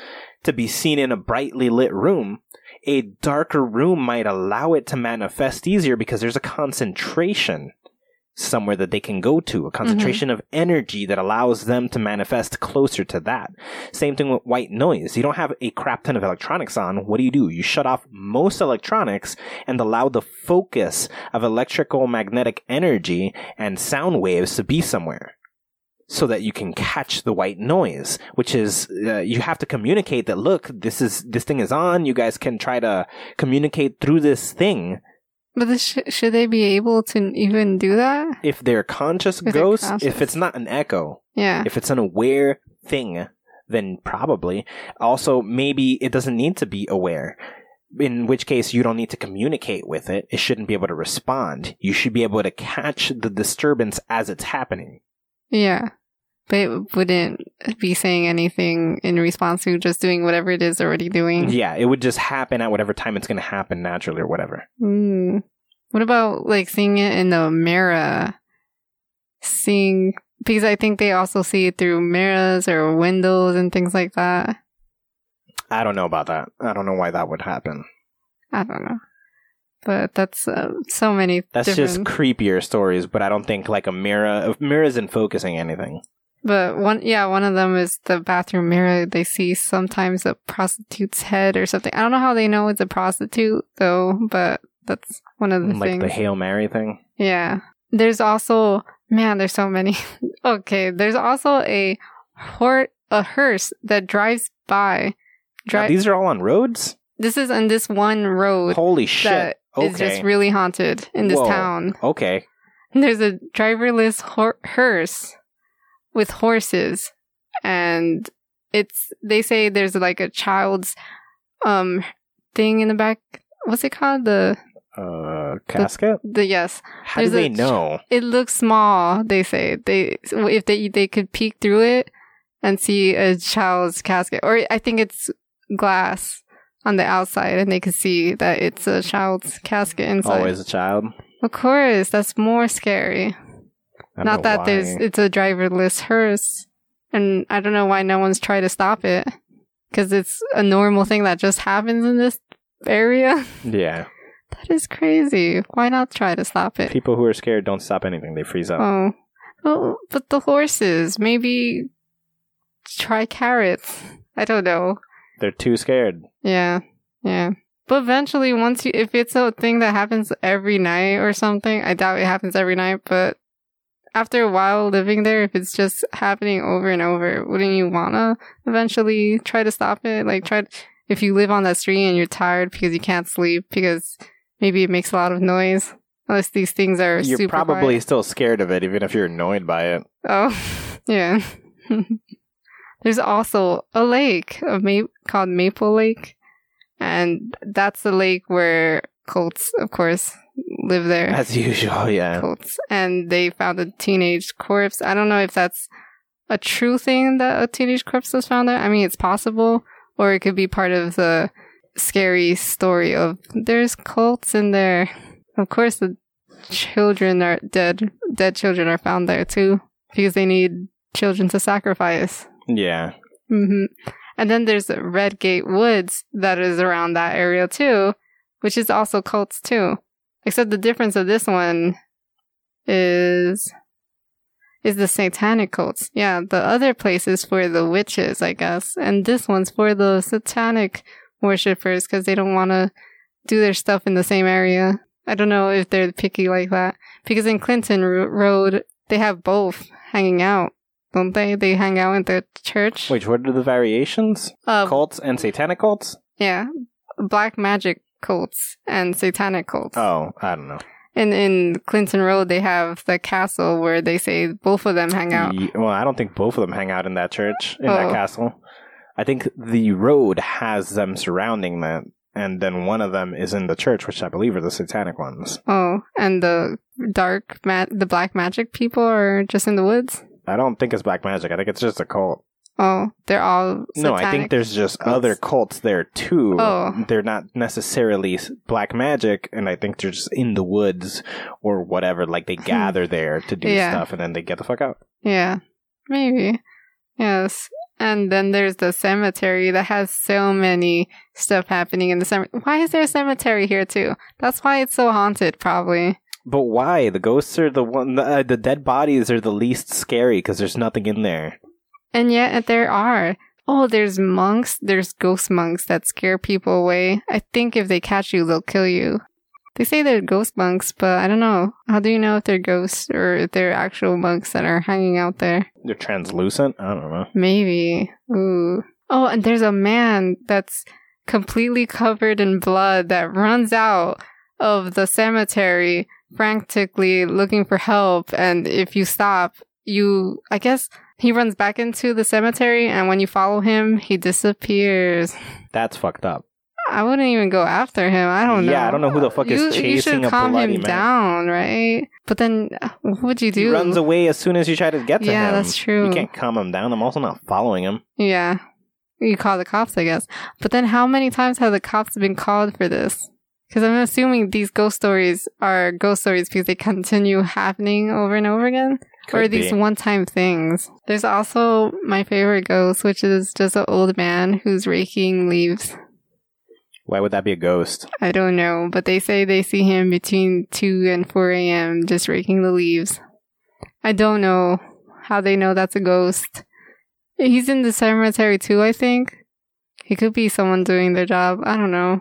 to be seen in a brightly lit room. A darker room might allow it to manifest easier because there's a concentration somewhere that they can go to, a mm-hmm. concentration of energy that allows them to manifest closer to that. Same thing with white noise. You don't have a crap ton of electronics on. What do you do? You shut off most electronics and allow the focus of electrical magnetic energy and sound waves to be somewhere so that you can catch the white noise which is uh, you have to communicate that look this is this thing is on. You guys can try to communicate through this thing. But sh- should they be able to even do that? If they're conscious If they're ghosts if it's not an echo yeah. if it's an aware thing then probably. Also maybe it doesn't need to be aware in which case you don't need to communicate with it. It shouldn't be able to respond. You should be able to catch the disturbance as it's happening Yeah. But it wouldn't be saying anything in response to just doing whatever it is already doing. yeah it would just happen at whatever time it's going to happen naturally or whatever Mm. What about like seeing it in the mirror? Seeing because I think they also see it through mirrors or windows and things like that. i don't know about that i don't know why that would happen I don't know. But that's uh, so many that's just creepier stories but i don't think like a mirror a mirror isn't focusing anything But one, yeah, one of them is the bathroom mirror. They see sometimes a prostitute's head or something. I don't know how they know it's a prostitute though, but that's one of the like things. Like the hail mary thing yeah. There's also, man, there's so many. okay. There's also a hor- a hearse that drives by. Now, these are all on roads this is on this one road holy shit that is okay just really haunted in this Whoa. town. okay There's a driverless hor- hearse with horses, and it's they say there's like a child's um thing in the back. What's it called? The uh casket the yes. how do they a- know It looks small. They say they if they they could peek through it and see a child's casket, or I think it's glass on the outside, and they could see that it's a child's casket inside. always a child Of course, that's more scary. Don't that why. there's it's a driverless hearse, and I don't know why no one's tried to stop it because it's a normal thing that just happens in this area. yeah that is crazy. Why not try to stop it? people who are scared don't stop anything they freeze up Oh, oh, but the horses maybe try carrots. I don't know. They're too scared Yeah, yeah. But eventually, once you, if it's a thing that happens every night or something, I doubt it happens every night, but after a while living there, if it's just happening over and over, wouldn't you wanna eventually try to stop it? Like try to, if you live on that street and you're tired because you can't sleep because maybe it makes a lot of noise. Unless these things are You're super probably quiet. still scared of it, even if you're annoyed by it. Oh, yeah. There's also a lake a ma- called Maple Lake, and that's the lake where cults, of course, live there. As usual, yeah. cults, and they found a teenage corpse. I don't know if that's a true thing that a teenage corpse was found there. I mean, it's possible, or it could be part of the scary story of there's cults in there. Of course, the children are dead. Dead children are found there too because they need children to sacrifice. Yeah. hmm And then there's the Red Gate Woods that is around that area too, which is also cults too. Except the difference of this one is is the satanic cults. Yeah, the other place is for the witches, I guess, and this one's for the satanic worshippers because they don't want to do their stuff in the same area. I don't know if they're picky like that because in Clinton Ro- Road they have both hanging out, don't they? They hang out in the church. Wait, what are the variations? Uh, cults and satanic cults? yeah, black magic cults and satanic cults. Oh, I don't know. And in Clinton Road, they have the castle where they say both of them hang out. Ye- well, I don't think both of them hang out in that church, in Oh. that castle. I think the road has them surrounding that, and then one of them is in the church, which I believe are the satanic ones. Oh, and the dark ma- the black magic people are just in the woods. I don't think it's black magic. I think it's just a cult. Oh, they're all No, I think there's just cults. other cults there too. Oh. They're not necessarily black magic, and I think they're just in the woods or whatever. Like they gather there to do Hmm. Yeah. stuff, and then they get the fuck out. Yeah, maybe. Yes. And then there's the cemetery that has so many stuff happening in the cemetery. Why is there a cemetery here too? That's why it's so haunted, probably. But why? The ghosts are the one. The, uh, the dead bodies are the least scary because there's nothing in there. And yet there are. Oh, there's monks. There's ghost monks that scare people away. I think if they catch you, they'll kill you. They say they're ghost monks, but I don't know. How do you know if they're ghosts or if they're actual monks that are hanging out there? They're translucent. I don't know. Maybe. Ooh. Oh, and there's a man that's completely covered in blood that runs out of the cemetery frantically looking for help. And if you stop, you, I guess he runs back into the cemetery. And when you follow him, he disappears. That's fucked up. I wouldn't even go after him. I don't know. Yeah, I don't know who the fuck is you, You chasing should a calm bloody him man. down, right? But then, what would you do? He runs away as soon as you try to get to Yeah, him. Yeah, that's true. You can't calm him down. I'm also not following him. Yeah. You call the cops, I guess. But then how many times have the cops been called for this? Because I'm assuming these ghost stories are ghost stories because they continue happening over and over again. or are these be. one time things? There's also my favorite ghost, which is just an old man who's raking leaves. Why would that be a ghost? I don't know, but they say they see him between 2 and 4 a.m. just raking the leaves. I don't know how they know that's a ghost. He's in the cemetery too, I think. He could be someone doing their job. I don't know.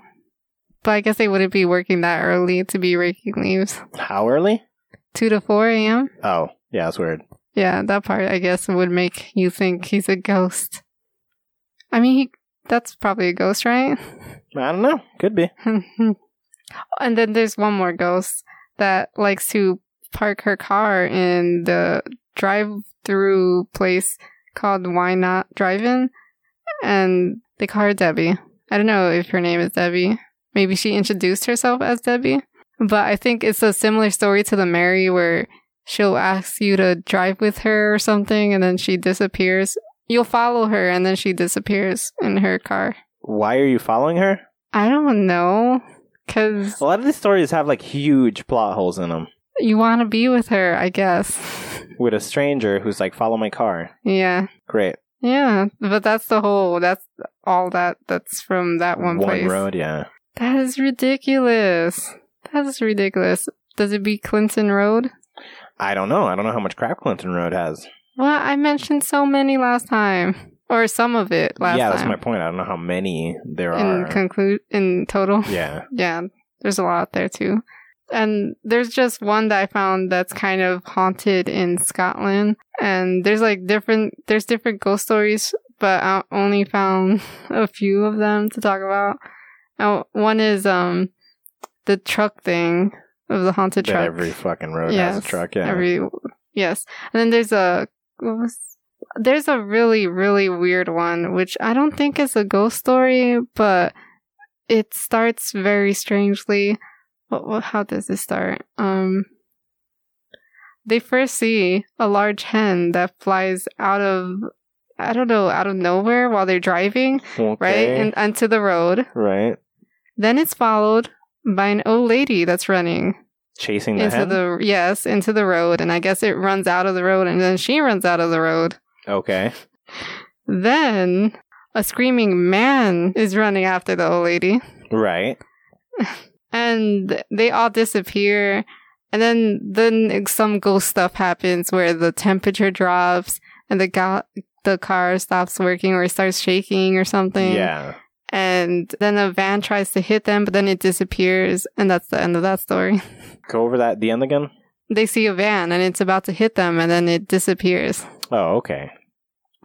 But I guess they wouldn't be working that early to be raking leaves. How early? 2 to 4 a.m.? Oh, yeah, that's weird. Yeah, that part I guess would make you think he's a ghost. I mean, he, that's probably a ghost, right? I don't know. Could be. and then there's one more ghost that likes to park her car in the drive-through place called Why Not Drive-In, and they call her Debbie. I don't know if her name is Debbie. Maybe she introduced herself as Debbie, but I think it's a similar story to the Mary where she'll ask you to drive with her or something, and then she disappears. You'll follow her, and then she disappears in her car. Why are you following her? I don't know. Cause A lot of these stories have like huge plot holes in them. you want to be with her, I guess. With a stranger who's like, follow my car. Yeah. Great. Yeah. But that's the whole, that's all that, that's from that one, place. road, yeah. That is ridiculous. That is ridiculous. Does it be Clinton Road? I don't know. I don't know how much crap Clinton Road has. Well, I mentioned so many last time. Or some of it last time. yeah, time. that's my point. I don't know how many there In are. conclude, in total. yeah. Yeah. There's a lot there too. And there's just one that I found that's kind of haunted in Scotland. And there's like different, there's different ghost stories, but I only found a few of them to talk about. And one is, um, the truck thing of the haunted That truck. every fucking road has a truck. Yeah. Every, yes. And then there's a, was, there's a really, really weird one, which I don't think is a ghost story, but it starts very strangely. What, what, how does it start? Um, they first see a large hen that flies out of, I don't know, out of nowhere while they're driving, right? And onto the road. right. Then it's followed by an old lady that's running Chasing the into hen. the yes into the road and i guess it runs out of the road and then she runs out of the road okay. then a screaming man is running after the old lady Right. and they all disappear and then then some ghost stuff happens where the temperature drops and the ga- the car stops working or it starts shaking or something Yeah. And then a van tries to hit them but then it disappears and that's the end of that story Go over that the end again. they see a van and it's about to hit them and then it disappears Oh, okay.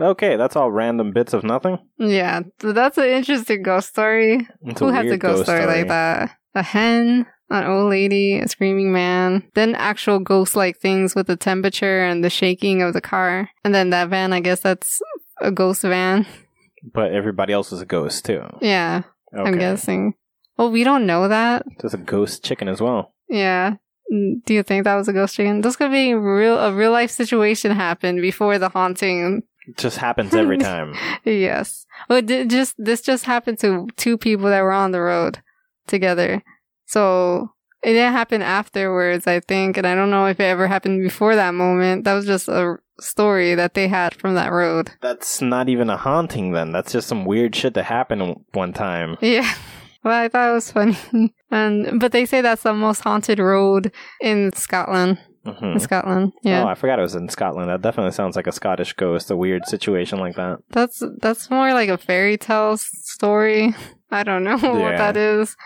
Okay, that's all random bits of nothing. Yeah, th- that's an interesting ghost story. It's Who has a weird ghost, story, like that? A hen, an old lady, a screaming man, then actual ghost like things with the temperature and the shaking of the car. And then that van, I guess that's a ghost van. But everybody else is a ghost too. Yeah, Okay. I'm guessing. Well, we don't know that. There's a ghost chicken as well. Yeah. Mm, Do you think that was a ghost chicken? This could be real a real life situation happened before the haunting It just happens every time. Yes. Well, did just this just happened to two people that were on the road together. So it didn't happen afterwards, I think, and I don't know if it ever happened before that moment. That was just a story that they had from that road. That's not even a haunting then. That's just some weird shit that happened one time. Yeah. Well, I thought it was funny. and but they say that's the most haunted road in Scotland. hmm In Scotland. Yeah. Oh, I forgot it was in Scotland. That definitely sounds like a Scottish ghost, a weird situation like that. That's that's more like a fairy tale story. I don't know what that is.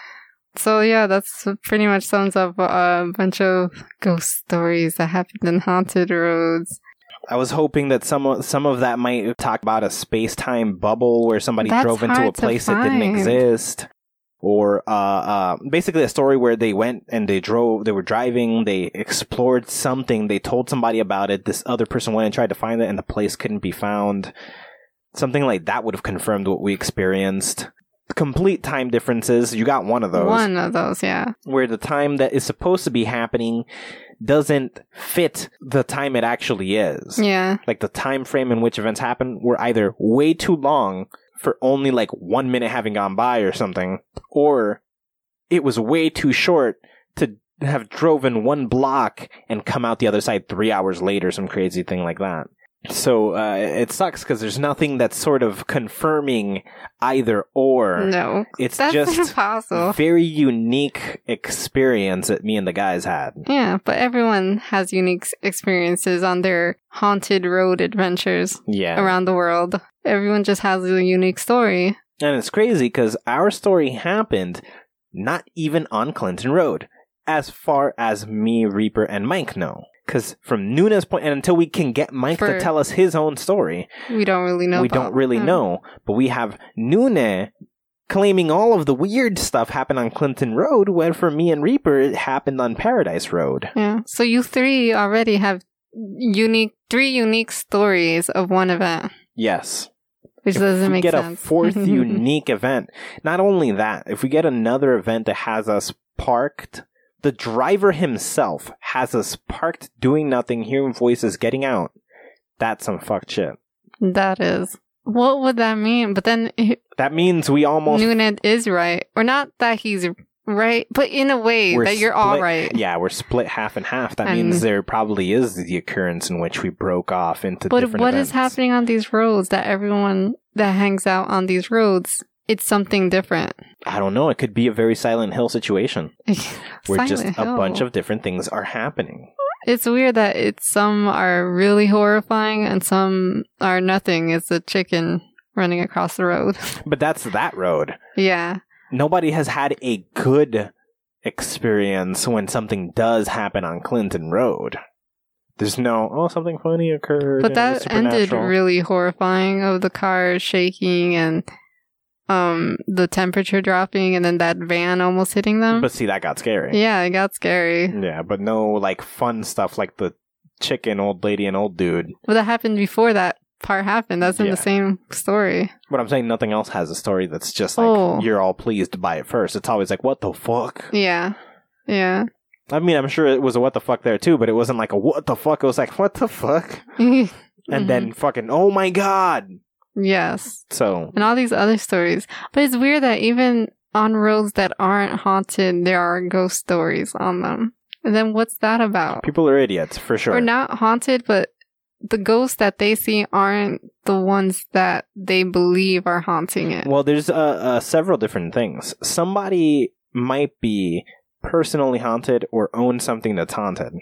So yeah, that's pretty much sums up a bunch of ghost stories that happened in haunted roads. I was hoping that some of, some of that might talk about a space time bubble where somebody That's drove into a place that didn't exist. Or uh, uh, basically a story where they went and they drove, they were driving, they explored something, they told somebody about it. This other person went and tried to find it, and the place couldn't be found. Something like that would have confirmed what we experienced. Complete time differences. You got one of those One of those, yeah. where the time that is supposed to be happening doesn't fit the time it actually is. Yeah. Like the time frame in which events happen were either way too long for only like one minute having gone by or something, or it was way too short to have driven one block and come out the other side three hours later, some crazy thing like that. So uh, it sucks because there's nothing that's sort of confirming either or. No. It's just impossible. very unique experience that me and the guys had. Yeah, but everyone has unique experiences on their haunted road adventures Yeah. around the world. Everyone just has a unique story. And it's crazy because our story happened not even on Clinton Road, as far as me, Reaper, and Mike know. Because from Nuna's point, and until we can get Mike to tell us his own story, We don't really know. we don't really yeah. know. But we have Nuna claiming all of the weird stuff happened on Clinton Road, when for me and Reaper, it happened on Paradise Road. Yeah. So you three already have unique, three unique stories of one event, Yes. which if doesn't make get sense. Get a fourth unique event, not only that, if we get another event that has us parked, the driver himself has us parked doing nothing, hearing voices, getting out. That's some fucked shit. that is. What would that mean? But then That means we almost Nunez is right, or not that he's right, but in a way that you're all split- right. Yeah, we're split half and half. That And- means there probably is the occurrence in which we broke off into But what is events. happening on these roads that everyone that hangs out on these roads, it's something different. I don't know. It could be a very Silent Hill situation where just Silent a bunch of different things are happening. It's weird that it's some are really horrifying and some are nothing. It's a chicken running across the road. But that's that road. yeah. nobody has had a good experience when something does happen on Clinton Road. There's no oh something funny occurred. But and it was that ended really horrifying of the car shaking and um the temperature dropping and then that van almost hitting them. But see, that got scary. yeah, it got scary. Yeah, but no like fun stuff like the chicken old lady and old dude. But that happened before that part happened. That's in Yeah. the same story. But I'm saying nothing else has a story that's just like Oh. you're all pleased by it first. It's always like, what the fuck? Yeah. Yeah. I mean, I'm sure it was a what the fuck there too, but it wasn't like a what the fuck. It was like, what the fuck? And Mhm. then fucking, oh my god. Yes. So, And all these other stories. But it's weird that even on roads that aren't haunted, there are ghost stories on them. And then what's that about? people are idiots for sure. Or not haunted, but the ghosts that they see aren't the ones that they believe are haunting it. Well, there's uh, uh, several different things. Somebody might be personally haunted or own something that's haunted.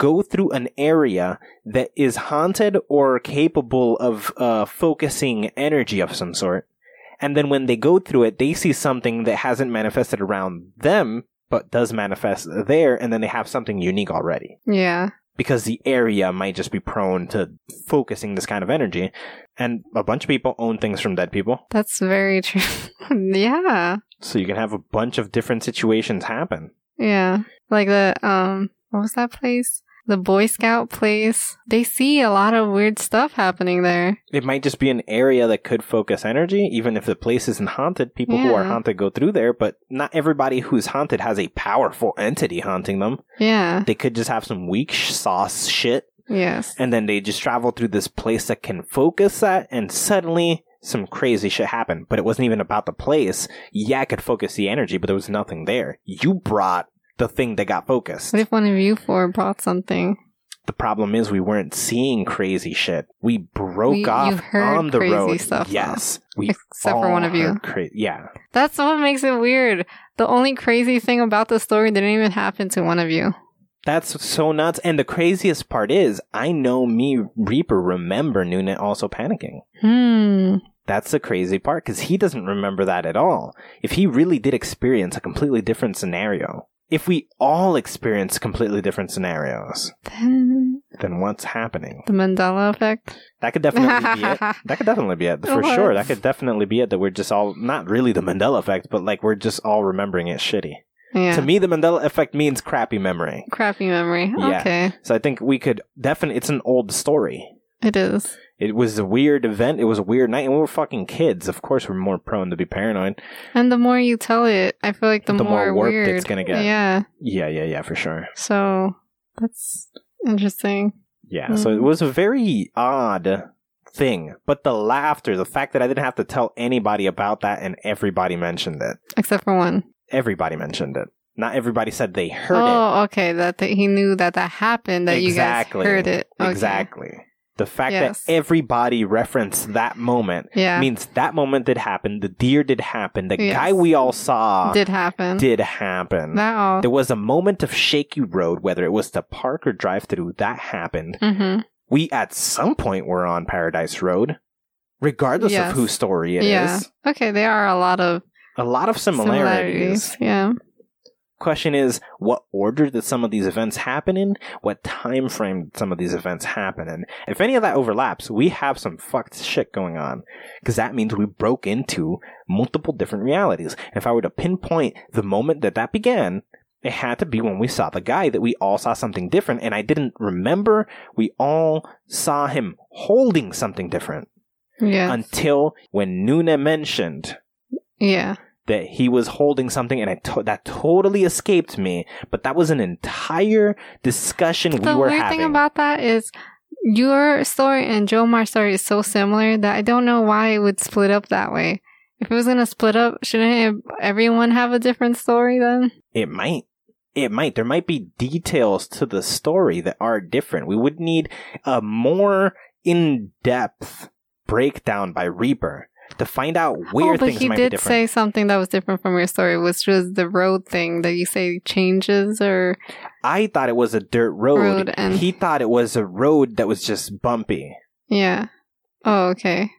Go through an area that is haunted or capable of uh, focusing energy of some sort. And then when they go through it, they see something that hasn't manifested around them, but does manifest there, and then they have something unique already. yeah. Because the area might just be prone to focusing this kind of energy. And a bunch of people own things from dead people. That's very true. yeah. So you can have a bunch of different situations happen. Yeah. Like the um what was that place? The Boy Scout place. They see a lot of weird stuff happening there. It might just be an area that could focus energy, even if the place isn't haunted. People who are haunted go through there, but not everybody who's haunted has a powerful entity haunting them. Yeah. They could just have some weak sauce shit, Yes. and then they just travel through this place that can focus that, and suddenly some crazy shit happened. But it wasn't even about the place. Yeah, it could focus the energy, but there was nothing there. You brought the thing that got focused. What if one of you four brought something? The problem is we weren't seeing crazy shit. We broke We- off on the crazy road. stuff, though. yes, we Except for one of you. Cra- yeah, That's what makes it weird. The only crazy thing about the story didn't even happen to one of you. that's so nuts. And the craziest part is, I know me Reaper remember Noonan also panicking. Hmm. That's the crazy part because he doesn't remember that at all. If he really did experience a completely different scenario, if we all experience completely different scenarios, Then then what's happening? the Mandela effect. That could definitely be it. That could definitely be it for sure. That could definitely be it. That we're just all not really the Mandela effect, but like we're just all remembering it shitty. Yeah. To me, the Mandela effect means crappy memory. Crappy memory. Yeah. Okay. So I think we could definitely. It's an old story. It is. It was a weird event. It was a weird night, and we were fucking kids. Of course, we're more prone to be paranoid. And the more you tell it, I feel like the, The more more, warped weird it's gonna get. Yeah. Yeah, yeah, yeah, for sure. So that's interesting. Yeah. So it Mm. was a very odd thing, but the laughter, the fact that I didn't have to tell anybody about that, and everybody mentioned it. Except for one. Everybody mentioned it. Not everybody said they heard it. oh, okay. That th- he knew that that happened. That Exactly. you guys heard it. Okay. Exactly. The fact Yes. that everybody referenced that moment Yeah. means that moment did happen. The deer did happen. The Yes. guy we all saw did happen. did happen. all. There was a moment of shaky road, whether it was to park or drive through, that happened. mm-hmm. We at some point were on Paradise Road, regardless Yes. of whose story it is. yeah. Okay. There are a lot of A lot of similarities. similarities. Yeah. Question is, what order did some of these events happen in? What time frame did some of these events happen in? If any of that overlaps, we have some fucked shit going on. Because that means we broke into multiple different realities. If I were to pinpoint the moment that that began, it had to be when we saw the guy that we all saw something different, and I didn't remember we all saw him holding something different Yeah. until when Nuna mentioned yeah. That he was holding something, and I to- that totally escaped me. But that was an entire discussion the we were having. The weird thing about that is your story and Jomar's story is so similar that I don't know why it would split up that way. If it was gonna split up, shouldn't everyone have a different story then? it might, it might. There might be details to the story that are different. We would need a more in-depth breakdown by Reaper to find out where oh, but things he might be did different. say something that was different from your story, which was the road thing that you say changes or I thought it was a dirt road. Road and- he thought it was a road that was just bumpy. yeah. Oh, okay.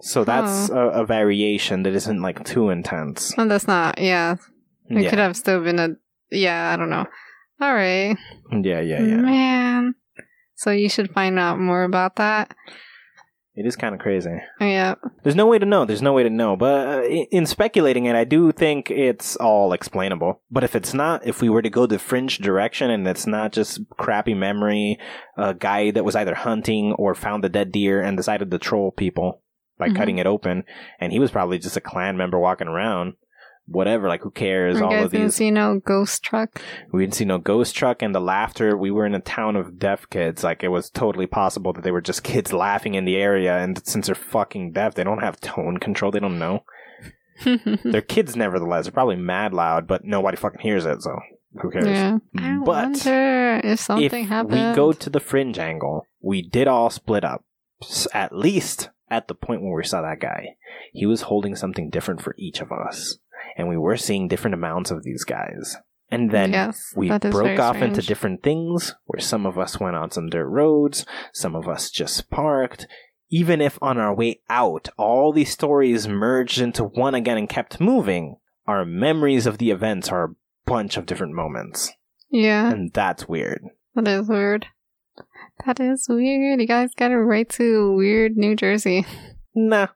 So that's oh. a, a variation that isn't like too intense. Well, that's not. Yeah, it Yeah. could have still been a yeah, I don't know. All right, Yeah, yeah, yeah. man. So you should find out more about that. It is kind of crazy. Yeah, There's no way to know. There's no way to know. But uh, in in speculating it, I do think it's all explainable. But if it's not, if we were to go the fringe direction and it's not just crappy memory, a guy that was either hunting or found the dead deer and decided to troll people by Mhm. cutting it open, and he was probably just a clan member walking around, whatever, like who cares? you all guys of these. didn't see no ghost truck. We didn't see no ghost truck and the laughter. We were in a town of deaf kids. Like it was totally possible that they were just kids laughing in the area. And since they're fucking deaf, they don't have tone control. They don't know. They're kids, nevertheless. They're probably mad loud, but nobody fucking hears it. So who cares? yeah, I mm. But wonder if something if happened. we go to the fringe angle, we did all split up. At least at the point when we saw that guy, he was holding something different for each of us, and we were seeing different amounts of these guys. And then yes, we broke off into different things where some of us went on some dirt roads, some of us just parked. Even if on our way out, all these stories merged into one again and kept moving, our memories of the events are a bunch of different moments. Yeah, And that's weird. that is weird. That is weird. You guys got it right to weird New Jersey. Nah.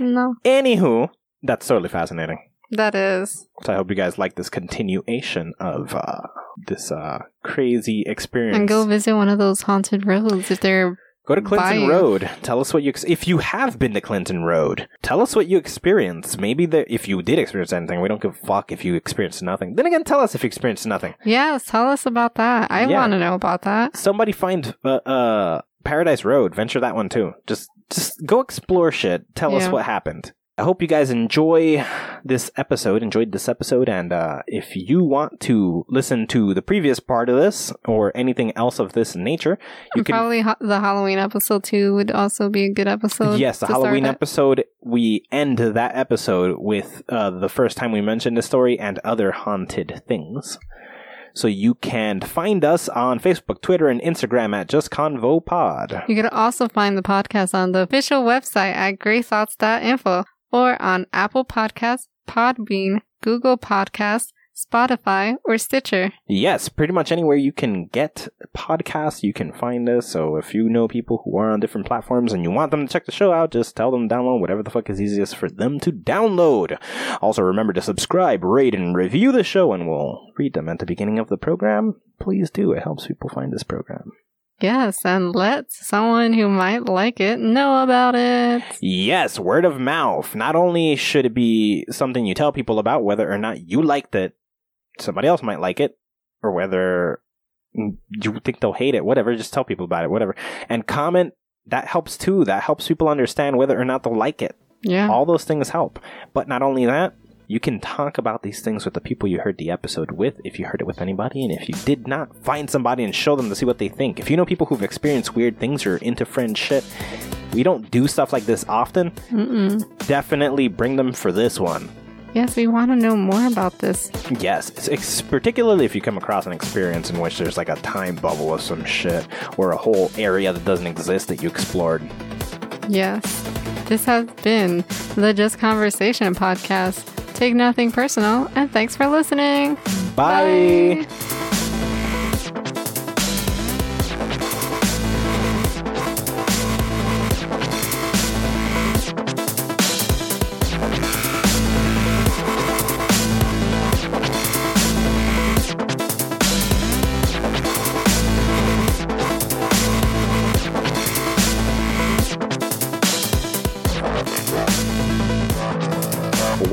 No, Anywho, that's totally fascinating. That is. So I hope you guys like this continuation of uh, this uh, crazy experience. And go visit one of those haunted roads if they're Go to Clinton. Road. Tell us what you ex- if you have been to Clinton Road. Tell us what you experienced. Maybe the if you did experience anything, we don't give a fuck if you experienced nothing. Then again, tell us if you experienced nothing. Yes, tell us about that. I Yeah. want to know about that. Somebody find uh, uh Paradise Road. Venture that one too. Just just go explore shit. Tell us what happened. I hope you guys enjoy this episode, enjoyed this episode, and uh, if you want to listen to the previous part of this or anything else of this nature, you And can Probably ha- the Halloween episode too would also be a good episode. yes, the Halloween episode. We end that episode with uh, the first time we mentioned the story and other haunted things. So you can find us on Facebook, Twitter, and Instagram at Just Convo Pod. You can also find the podcast on the official website at greythoughts.info or on Apple Podcasts, Podbean, Google Podcasts, Spotify, or Stitcher. Yes, pretty much anywhere you can get podcasts, you can find us. So if you know people who are on different platforms and you want them to check the show out, just tell them to download whatever the fuck is easiest for them to download. Also, remember to subscribe, rate, and review the show, and we'll read them at the beginning of the program. Please do. It helps people find this program. Yes, and let someone who might like it know about it. Yes, word of mouth. Not only should it be something you tell people about, whether or not you liked it, somebody else might like it, or whether you think they'll hate it, whatever, just tell people about it, whatever. And comment, that helps too. That helps people understand whether or not they'll like it. Yeah. All those things help. But not only that, you can talk about these things with the people you heard the episode with, if you heard it with anybody, and if you did not, find somebody and show them to see what they think. If you know people who've experienced weird things or into fringe shit, we don't do stuff like this often. Mm-mm. Definitely bring them for this one. Yes, we want to know more about this. Yes, it's, it's particularly if you come across an experience in which there's like a time bubble of some shit or a whole area that doesn't exist that you explored. Yes. This has been the Just Conversation podcast. Take nothing personal, and thanks for listening. Bye.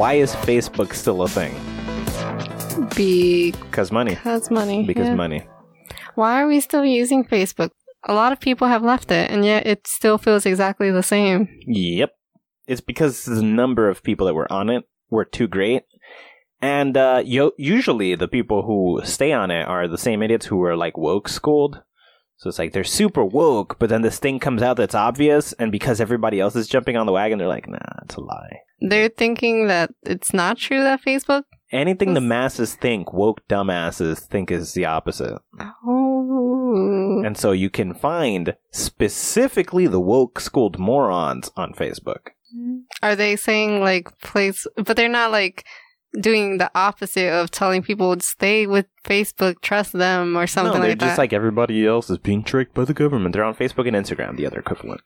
Why is Facebook still a thing? Because money. Because money. Because yeah. money. Why are we still using Facebook? A lot of people have left it, and yet it still feels exactly the same. Yep. It's because the number of people that were on it were too great. And uh, yo- usually the people who stay on it are the same idiots who were like woke schooled. So it's like they're super woke, but then this thing comes out that's obvious, and because everybody else is jumping on the wagon, they're like, nah, it's a lie. They're thinking that it's not true that Facebook. Anything the masses think, woke dumbasses think is the opposite. Oh. And so you can find specifically the woke schooled morons on Facebook. Are they saying like place, but they're not like doing the opposite of telling people stay with Facebook, trust them, or something no, they're like just that. like everybody else is being tricked by the government. They're on Facebook and Instagram, the other equivalent,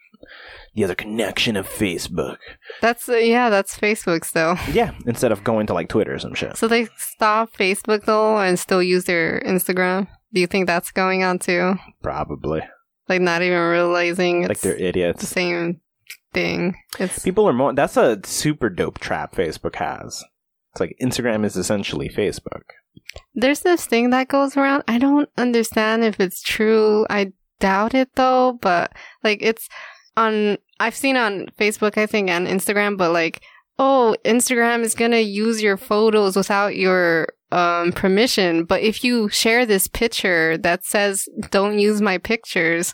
the other connection of Facebook. that's uh, yeah, that's Facebook still. Yeah, instead of going to like Twitter or some shit. So they stop Facebook though and still use their Instagram. Do you think that's going on too? Probably Like not even realizing like they're idiots. the idiots. same thing. It's People are more. That's a super dope trap Facebook has. It's like Instagram is essentially Facebook. There's this thing that goes around. I don't understand if it's true. I doubt it though, but like it's on, I've seen on Facebook, I think, and Instagram, but like, oh, Instagram is gonna use your photos without your um, permission. But if you share this picture that says, don't use my pictures,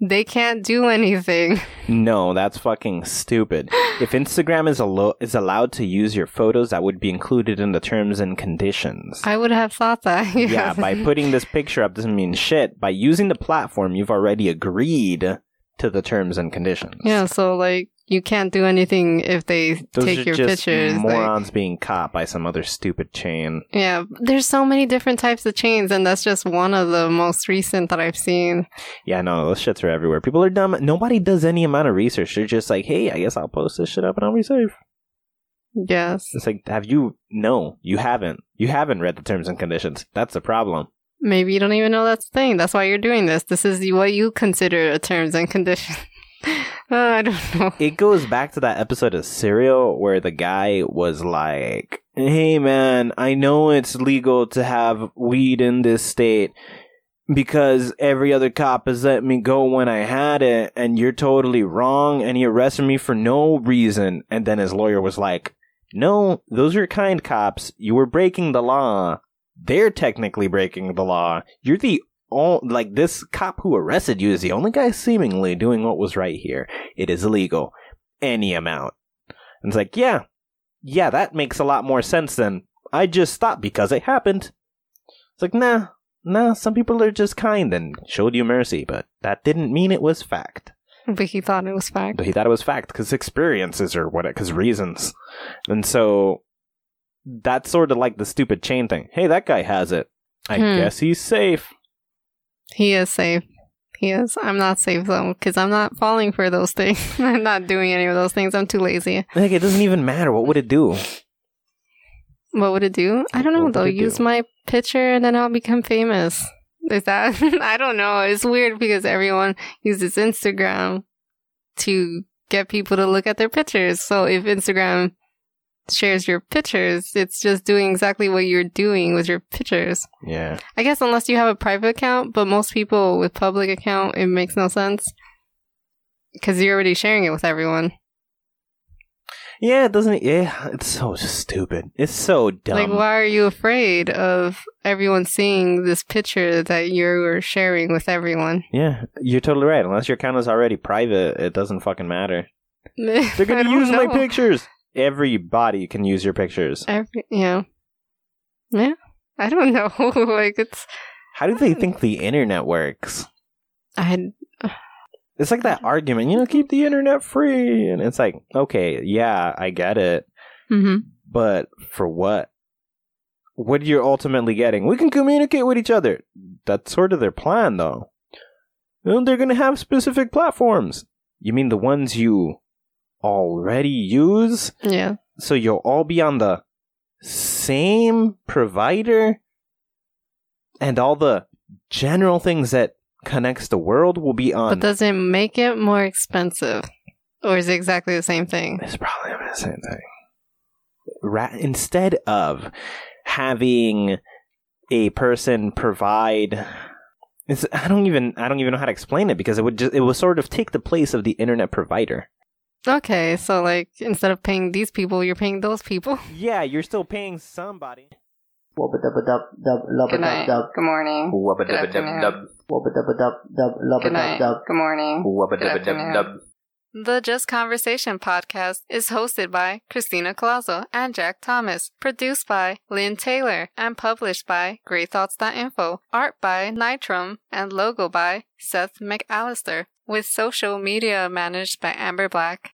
they can't do anything. No, that's fucking stupid. If Instagram is is allowed to use your photos, that would be included in the terms and conditions. I would have thought that. yeah, by putting this picture up doesn't mean shit. By using the platform, you've already agreed to the terms and conditions. Yeah, so like you can't do anything if they Those take are your just pictures. like- morons being caught by some other stupid chain. yeah, there's so many different types of chains, and that's just one of the most recent that I've seen. Yeah, no, those shits are everywhere. People are dumb. Nobody does any amount of research. They're just like, hey, I guess I'll post this shit up and I'll be safe. Yes, It's like, have you? No, you haven't. You haven't read the terms and conditions. That's the problem. maybe you don't even know that's the thing. That's why you're doing this. This is what you consider a terms and conditions. I don't know. It goes back to that episode of Serial where the guy was like, hey man, I know it's legal to have weed in this state because every other cop has let me go when I had it and you're totally wrong and he arrested me for no reason. And then his lawyer was like, no, those are kind cops. You were breaking the law. They're technically breaking the law. You're the all like this cop who arrested you is the only guy seemingly doing what was right here. It is illegal. Any amount. And it's like, yeah, yeah, that makes a lot more sense than I just stopped because it happened. It's like, nah, nah, some people are just kind and showed you mercy, but that didn't mean it was fact. But he thought it was fact. But he thought it was fact because experiences or what, because reasons. And so that's sort of like the stupid chain thing. Hey, that guy has it. I Hmm. guess he's safe. He is safe. He is. I'm not safe though, because I'm not falling for those things. I'm not doing any of those things. I'm too lazy. Like, it doesn't even matter. What would it do? What would it do? I don't know What though. Use do? my picture and then I'll become famous. Is that? I don't know. It's weird because everyone uses Instagram to get people to look at their pictures. So if Instagram shares your pictures, it's just doing exactly what you're doing with your pictures. Yeah. I guess unless you have a private account, but most people with public account, it makes no sense because you're already sharing it with everyone. Yeah, it doesn't. Yeah, it's so stupid. It's so dumb. Like, why are you afraid of everyone seeing this picture that you're sharing with everyone? Yeah, you're totally right. Unless your account is already private, it doesn't fucking matter. They're gonna use my pictures. Everybody can use your pictures. Every, yeah. Yeah. I don't know. like, it's. How do they think the internet works? I. It's like that argument, you know, keep the internet free. And it's like, okay, yeah, I get it. hmm But for what? What are you're ultimately getting? We can communicate with each other. That's sort of their plan, though. And they're going to have specific platforms. You mean the ones you already use? Yeah. So you'll all be on the same provider? And all the general things that connects the world will be on But does it make it more expensive? Or is it exactly the same thing? It's probably the same thing. Ra- instead of having a person provide, it's, I don't even I don't even know how to explain it because it would just it would sort of take the place of the internet provider. Okay, so like instead of paying these people, you're paying those people. Yeah, you're still paying somebody. Wubba dubba dub dub lubba Good dub night. dub Good morning. Wubba Good afternoon. wubba dubba dub dub lubba Good dub night. dub. Good morning. Wubba Good afternoon. The Just Conversation podcast is hosted by Christina Colazo and Jack Thomas, produced by Lynn Taylor, and published by GreyThoughts.info, art by Nitrum, and logo by Seth McAllister, with social media managed by Amber Black.